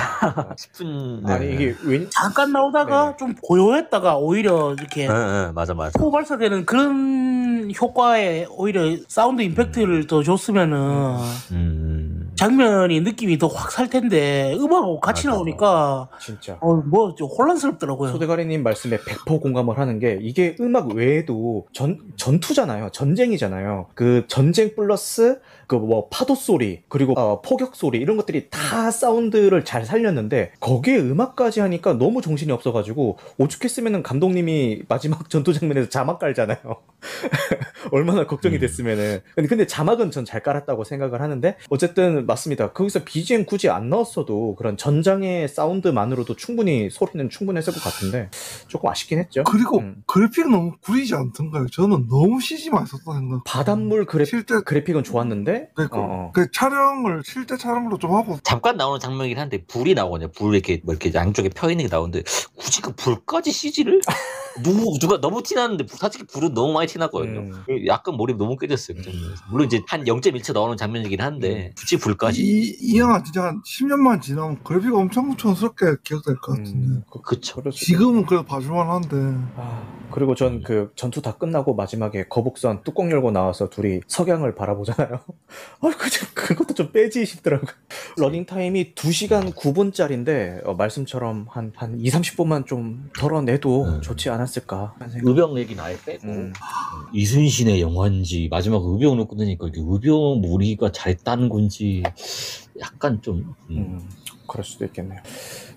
싶은. 네. 아니 이게 웬 잠깐 나오다가 네네. 좀 고요했다가 오히려 이렇게 네, 네, 맞아 맞아. 포 발사되는 그런 효과에 오히려 사운드 임팩트를 더 줬으면은 음. 장면이 느낌이 더 확 살 텐데 음악하고 같이 맞아. 나오니까 진짜 어뭐 좀 혼란스럽더라고요. 소대가리님 말씀에 100% 공감을 하는 게 이게 음악 외에도 전 전투잖아요 전쟁이잖아요 그 전쟁 플러스 그 뭐 파도 소리 그리고 어, 포격 소리 이런 것들이 다 사운드를 잘 살렸는데 거기에 음악까지 하니까 너무 정신이 없어가지고 오죽했으면은 감독님이 마지막 전투 장면에서 자막 깔잖아요 얼마나 걱정이 음. 됐으면은 근데, 자막은 전 잘 깔았다고 생각을 하는데 어쨌든 맞습니다. 거기서 BGM 굳이 안 넣었어도 그런 전장의 사운드만으로도 충분히 소리는 충분했을 것 같은데 조금 아쉽긴 했죠. 그리고 음. 그래픽 너무 구리지 않던가요? 저는 너무 CG만 썼다 생각. 바닷물 그래, 실제 그래픽은 좋았는데 그러니까 어, 어. 그 촬영을 실제 촬영으로 좀 하고 잠깐 나오는 장면이긴 한데 불이 나오거든요. 불 이렇게 뭐 이렇게 양쪽에 펴 있는 게 나오는데 굳이 그 불까지 CG를 누구 누가 너무 티나는데 사실 불은 너무 많이 티났거든요. 음. 약간 몰입 너무 깨졌어요 그 장면에서. 물론 이제 한 0.1초 나오는 장면이긴 한데 굳이 불까지. 이, 이 영화 진짜 한 10년만 지나면 그래픽 엄청 촌스럽게 기억될 것 같은데 음, 그, 그쵸. 지금은 그래도 봐줄만한데 아, 그리고 전 그 전투 다 끝나고 마지막에 거북선 뚜껑 열고 나와서 둘이 석양을 바라보잖아요. 아, 그, 좀- 그것도 좀 빼지 싶더라고요. 러닝 타임이 2시간 9분짜리인데, 말씀처럼 한, 한 2, 30분만 좀 덜어내도 음. 좋지 않 았을까. 하는 생각. 의병 얘기는 아예 빼고 음. 이순신의 영화인지 마지막 의병으로 끝내니까 이게 의병 우리가 잘했다는 건지 약간 좀 음. 음, 그럴 수도 있겠네요.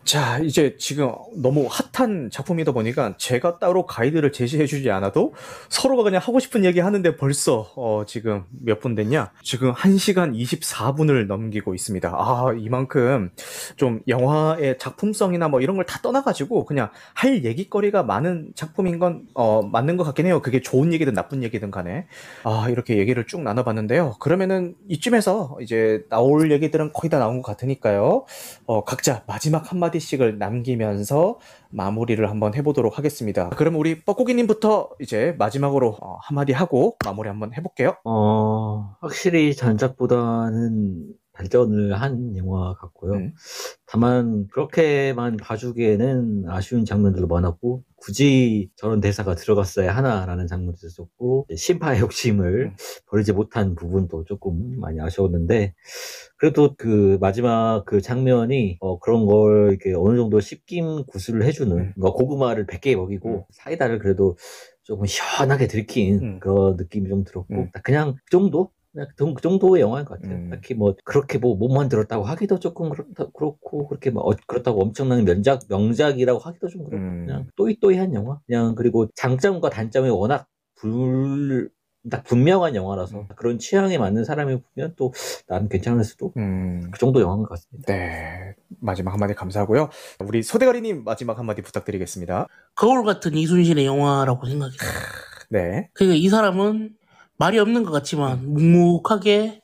자, 이제 지금 너무 핫한 작품이다 보니까 제가 따로 가이드를 제시해주지 않아도 서로가 그냥 하고 싶은 얘기 하는데 벌써 어, 지금 몇 분 됐냐? 지금 1시간 24분을 넘기고 있습니다. 아, 이만큼 좀 영화의 작품성이나 뭐 이런 걸 다 떠나가지고 그냥 할 얘기거리가 많은 작품인 건 어, 맞는 것 같긴 해요. 그게 좋은 얘기든 나쁜 얘기든 간에. 아, 이렇게 얘기를 쭉 나눠봤는데요. 그러면은 이쯤에서 이제 나올 얘기들은 거의 다 나온 것 같으니까요. 어, 각자 마지막 한마디 씩을 남기면서 마무리를 한번 해보도록 하겠습니다. 그럼 우리 뻐꾸기님부터 이제 마지막으로 어, 한마디 하고 마무리 한번 해볼게요. 어, 확실히 전작보다는 발전을 한 영화 같고요. 음. 다만 그렇게만 봐주기에는 아쉬운 장면들도 많았고 굳이 저런 대사가 들어갔어야 하나라는 장면도 있었고 심파의 욕심을 음. 버리지 못한 부분도 조금 많이 아쉬웠는데 그래도 그 마지막 그 장면이 어, 그런 걸 이렇게 어느 정도 씹김 구슬을 해주는 음. 뭐 고구마를 100개 먹이고 음. 사이다를 그래도 조금 시원하게 들이킨 음. 그런 느낌이 좀 들었고 음. 그냥 그 정도 그냥 그 정도의 영화인 것 같아요. 음. 딱히 뭐 그렇게 뭐 못 만들었다고 하기도 조금 그렇다, 그렇고 그렇게 막 어- 그렇다고 엄청난 명작 명작이라고 하기도 좀 그렇고 음. 그냥 또이또이한 영화. 그냥 그리고 장점과 단점이 워낙 불 딱 분명한 영화라서 음. 그런 취향에 맞는 사람이 보면 또 나는 괜찮을 수도 음, 그 정도 영화인 것 같습니다. 네. 마지막 한마디 감사하고요. 우리 소대가리님 마지막 한마디 부탁드리겠습니다. 거울 같은 이순신의 영화라고 생각해요. 네. 그러니까 이 사람은 말이 없는 것 같지만 묵묵하게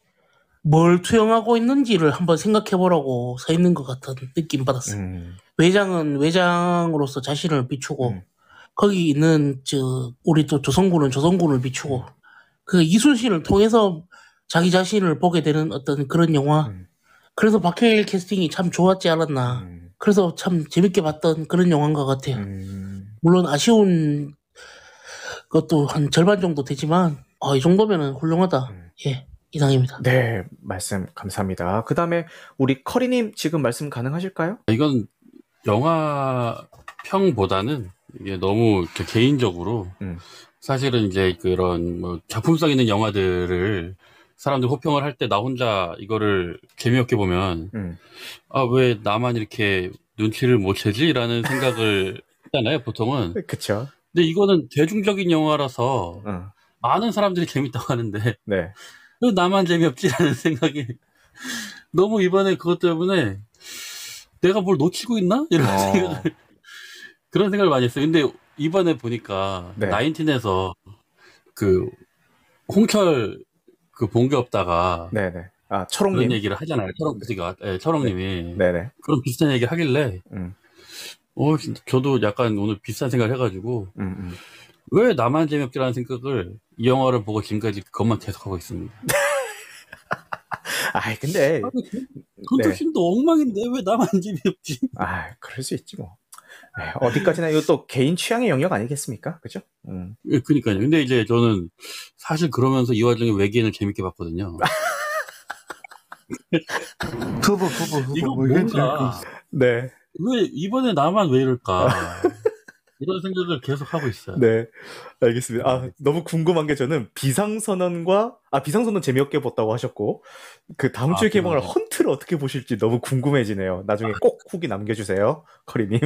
뭘 투영하고 있는지를 한번 생각해 보라고 서 있는 것 같은 느낌 받았어요. 음, 외장은 외장으로서 자신을 비추고 음. 거기 있는 저 우리 또 조선군은 조선군을 비추고 그 이순신을 통해서 자기 자신을 보게 되는 어떤 그런 영화. 음. 그래서 박해일 캐스팅이 참 좋았지 않았나. 음, 그래서 참 재밌게 봤던 그런 영화인 것 같아요. 음. 물론 아쉬운 것도 한 절반 정도 되지만 어, 이 정도면은 훌륭하다. 음. 예, 이상입니다. 네, 말씀 감사합니다. 그 다음에 우리 커리님 지금 말씀 가능하실까요? 이건 영화 평보다는 이게 너무 이렇게 개인적으로 음. 사실은 이제 그런 뭐 작품성 있는 영화들을 사람들 호평을 할 때 나 혼자 이거를 재미없게 보면 음. 아왜 나만 이렇게 눈치를 못 채지라는 생각을 하잖아요 보통은 그쵸. 근데 이거는 대중적인 영화라서 어, 많은 사람들이 재밌다고 하는데 네. 왜 나만 재미없지라는 생각이 너무 이번에 그것 때문에 내가 뭘 놓치고 있나 이런 어. 생각을 그런 생각을 많이 했어요. 근데 이번에 보니까 네. 나인틴에서 그 홍철 그 본게 없다가 네네. 아, 그런 초롱님. 얘기를 하잖아요. 초롱 그가 예, 초롱님이 네네. 그런 비슷한 얘기 하길래 음, 어 저도 약간 오늘 비슷한 생각을 해가지고 음, 음. 왜 나만 재미없지라는 생각을 이 영화를 보고 지금까지 그것만 계속하고 있습니다. 아이, 근데, 컨셉신도 엉망인데 왜 나만 재미없지? 아, 그럴 수 있지 뭐. 네, 어디까지나 이거 또 개인 취향의 영역 아니겠습니까? 그죠? 음. 예, 그니까요. 근데 이제 저는 사실 그러면서 이 와중에 외계인을 재밌게 봤거든요. 저도 저도 저도 이거 뭐 뭔가 네. 왜 이번에 나만 왜 이럴까 이런 생각을 계속 하고 있어요. 네. 알겠습니다. 아, 너무 궁금한 게 저는 비상선언과 아 비상선은 재미없게 봤다고 하셨고 그 다음 주에 아, 개봉할. 헌트를 어떻게 보실지 너무 궁금해지네요. 나중에 꼭 후기 남겨주세요, 커리님.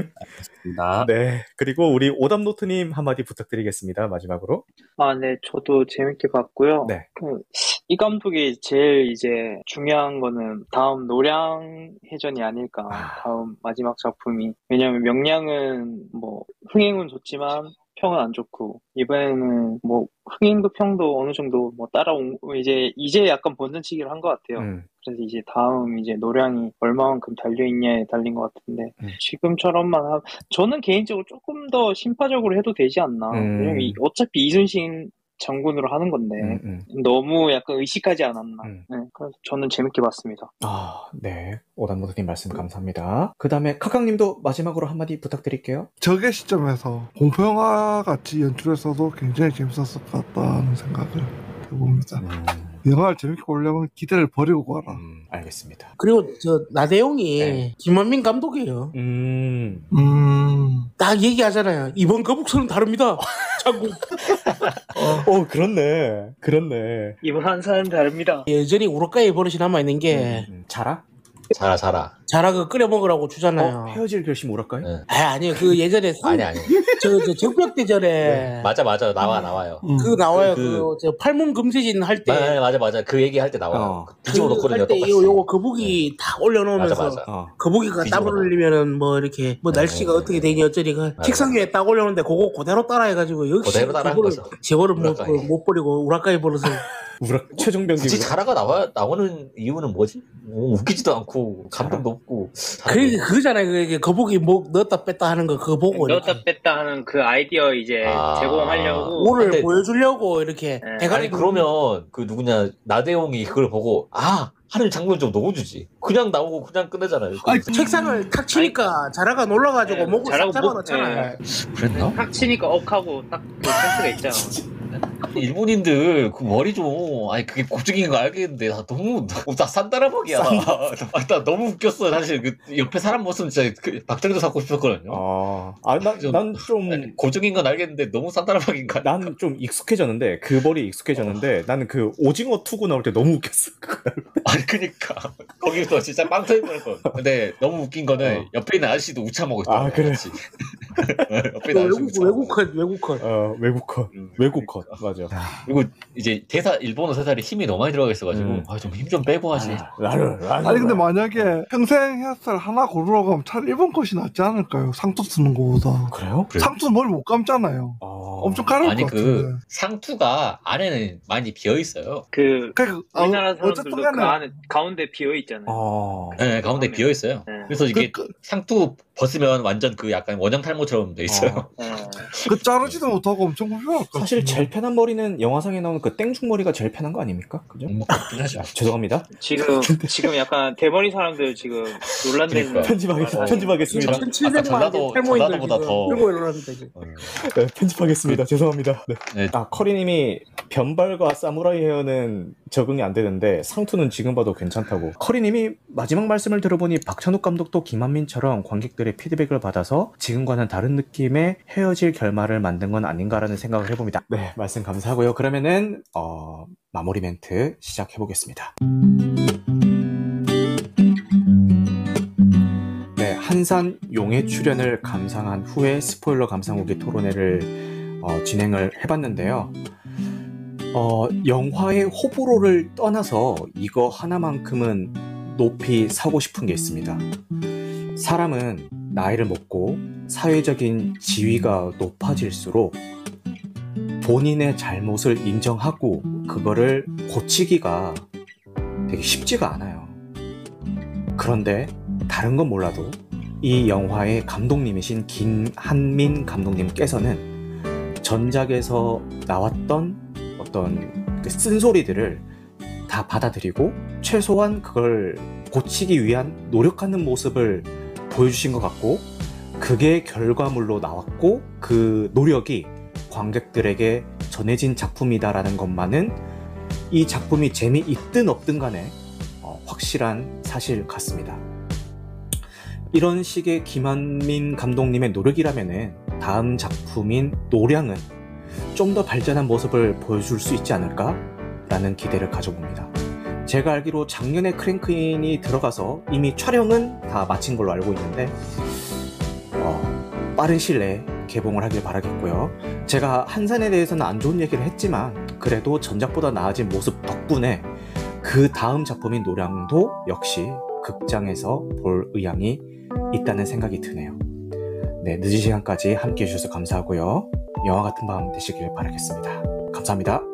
나 네. 그리고 우리 오답노트님 한마디 부탁드리겠습니다. 마지막으로. 아, 네, 저도 재밌게 봤고요. 네. 그, 이 감독이 제일 이제 중요한 거는 다음 노량 해전이 아닐까. 아. 다음 마지막 작품이. 왜냐면 명량은 뭐, 흥행은 좋지만 평은 안 좋고, 이번에는 뭐, 흥행도 평도 어느 정도 뭐 따라온, 이제, 이제 약간 본전치기를 한 것 같아요. 음, 그래서 이제 다음 이제 노량이 얼마만큼 달려 있냐에 달린 것 같은데, 음. 지금처럼만 하, 저는 개인적으로 조금 더 심파적으로 해도 되지 않나. 음. 왜냐면 이- 어차피 이순신 장군으로 하는 건데, 음, 음. 너무 약간 의식하지 않았나. 음. 네, 그래서 저는 재밌게 봤습니다. 아, 네. 오답노트님 말씀 감사합니다. 그 다음에 카강님도 마지막으로 한마디 부탁드릴게요. 저게 시점에서 공포영화 같이 연출했어도 굉장히 재밌었을 것 같다는 생각을 해봅니다. 음, 영화를 재밌게 보려면 기대를 버리고 가라. 음, 알겠습니다. 그리고 저 나대용이 네. 김원민 감독이에요. 음, 음, 딱 얘기하잖아요. 이번 거북선은 다릅니다. 자꾸 어, 그렇네. 그렇네. 이번 한 사람 다릅니다. 예전에 우라카이 버릇이 남아 있는 게 음, 자라? 자라 자라. 자라그 끓여 먹으라고 주잖아요. 어, 헤어질 결심 오랄까요? 네. 아 아니요 그 예전에 아니 아니. 저, 저 적벽대전에 맞아 맞아 나와 나와요. 음. 그 나와요. 그- 그, 저 팔문 금세진 할 때. 맞아 맞아 맞아 그 얘기 할 때 나와요. 어. 뒤집어 놓거든요. 할때 똑같이. 요거 요거 거북이 다 올려놓으면서 맞아 맞아. 어. 거북이가 뒤집어 땀을 놓고. 흘리면은 뭐 이렇게 뭐 네, 날씨가 네, 어떻게 네. 되니 어쩌니 그 맞아. 책상 위에 딱 올려놓는데 그거 그대로 따라해가지고 역시 그대로 따라한 저거를 거죠. 저거를 못, 우라카이. 못 버리고 우라카이 버릇을 우라, 최종병기. 굳이 자라가 나와 나오는 이유는 뭐지? 뭐 웃기지도 않고 감동도 없고. 그 그거잖아요. 그 거북이 목 넣었다 뺐다 하는 거 그거 보고 이렇게 넣었다 뺐다 하는 그 아이디어 이제 아. 제공하려고. 오를 근데- 보여주려고 이렇게 네. 대가리 아니 그러면 그 누구냐 나대용이 그걸 보고 아 하는 장면 좀 넣어주지. 그냥 나오고 그냥 끝내잖아요. 아니, 책상을 탁 치니까 자라가 놀라가지고 네, 목을 싹 자라가 목- 잡아놨잖아요. 그랬나? 탁 치니까 억하고 딱그 센스가 있잖아. 일본인들 그 머리 좀 아니 그게 고증인 거 알겠는데 나 너무 나 산다라박이야. 나, 나 너무 웃겼어 사실 그 옆에 사람 모습 진짜 그 박정도 사고 싶었거든요. 아, 아, 난, 난 좀, 아니, 고증인 건 알겠는데 너무 산다라박인가? 난 좀 익숙해졌는데, 그 머리 익숙해졌는데, 나는 그 오징어 투구 나올 때 너무 웃겼어. 아니 그니까 거기서 진짜 빵 터질 뻔했거든. 근데 너무 웃긴 거는 어. 옆에 있는 아저씨도 우참하고 있다. 아, 그래? 옆에 있는 아저씨 외국. 외국 컷 외국 컷. 어, 외국 컷. 음. 외국 컷. 맞아. 그리고 이제 대사 일본어 대사에 힘이 너무 많이 들어가 있어가지고 음. 아, 좀 힘 좀 빼고 하지. 라르, 라르. 아니 근데 만약에 평생 헤어스타일 하나 고르라고 하면 차라리 일본 컷이 낫지 않을까요? 상투 쓰는 거보다. 그래요? 그래. 상투 머리 못 감잖아요. 어... 엄청 가려울 아니 것그 같은데. 상투가 안에는 많이 비어 있어요. 그 그러니까 아, 우리나라 어쨌든 사람들도 그 간에 안에 가운데 비어 있잖아요. 어... 네, 가운데 비어 있어요. 네. 그래서 이게 그, 그, 상투 벗으면 완전 그 약간 원형 탈모처럼 돼 있어요. 네. 그 자르지도 못하고 엄청 불편할 것 사실 같은데. 제일 편한 머리는 영화상에 나오는 그 땡중 머리가 제일 편한 거 아닙니까? 그죠? 뭐 그렇긴 하죠. 아, 죄송합니다. 지금 지금 약간 대머리 사람들 지금 논란되는 그러니까. 편집하겠, 아, 편집하겠습니다. 아까 1,700만 전라도- 탈모인들 전라도보다 더- 끌고 일어났는데 지금. 네, 편집하겠습니다. 죄송합니다. 네. 네. 아, 커리님이 변발과 사무라이 헤어는 적응이 안 되는데 상투는 지금 봐도 괜찮다고. 커리님이 마지막 말씀을 들어보니 박찬욱 감독도 김한민처럼 관 객들의 피드백을 받아서 지금과는 다른 느낌의 헤어질 결말을 만든 건 아닌가라는 생각을 해봅니다. 네, 말씀 감사하고요. 그러면은 어, 마무리 멘트 시작해 보겠습니다. 네, 한산 용의 출연을 감상한 후에 스포일러 감상 후기 토론회를 어, 진행을 해봤는데요. 어, 영화의 호불호를 떠나서 이거 하나만큼은 높이 사고 싶은 게 있습니다. 사람은 나이를 먹고 사회적인 지위가 높아질수록 본인의 잘못을 인정하고 그거를 고치기가 되게 쉽지가 않아요. 그런데 다른 건 몰라도 이 영화의 감독님이신 김한민 감독님께서는 전작에서 나왔던 어떤 그 쓴소리들을 다 받아들이고 최소한 그걸 고치기 위한 노력하는 모습을 보여주신 것 같고 그게 결과물로 나왔고 그 노력이 관객들에게 전해진 작품이다라는 것만은 이 작품이 재미있든 없든 간에 어, 확실한 사실 같습니다. 이런 식의 김한민 감독님의 노력이라면은 다음 작품인 노량은 좀 더 발전한 모습을 보여줄 수 있지 않을까? 라는 기대를 가져봅니다. 제가 알기로 작년에 크랭크인이 들어가서 이미 촬영은 다 마친 걸로 알고 있는데 어, 빠른 시일 내에 개봉을 하길 바라겠고요. 제가 한산에 대해서는 안 좋은 얘기를 했지만 그래도 전작보다 나아진 모습 덕분에 그 다음 작품인 노량도 역시 극장에서 볼 의향이 있다는 생각이 드네요. 네, 늦은 시간까지 함께 해주셔서 감사하고요. 영화 같은 밤 되시길 바라겠습니다. 감사합니다.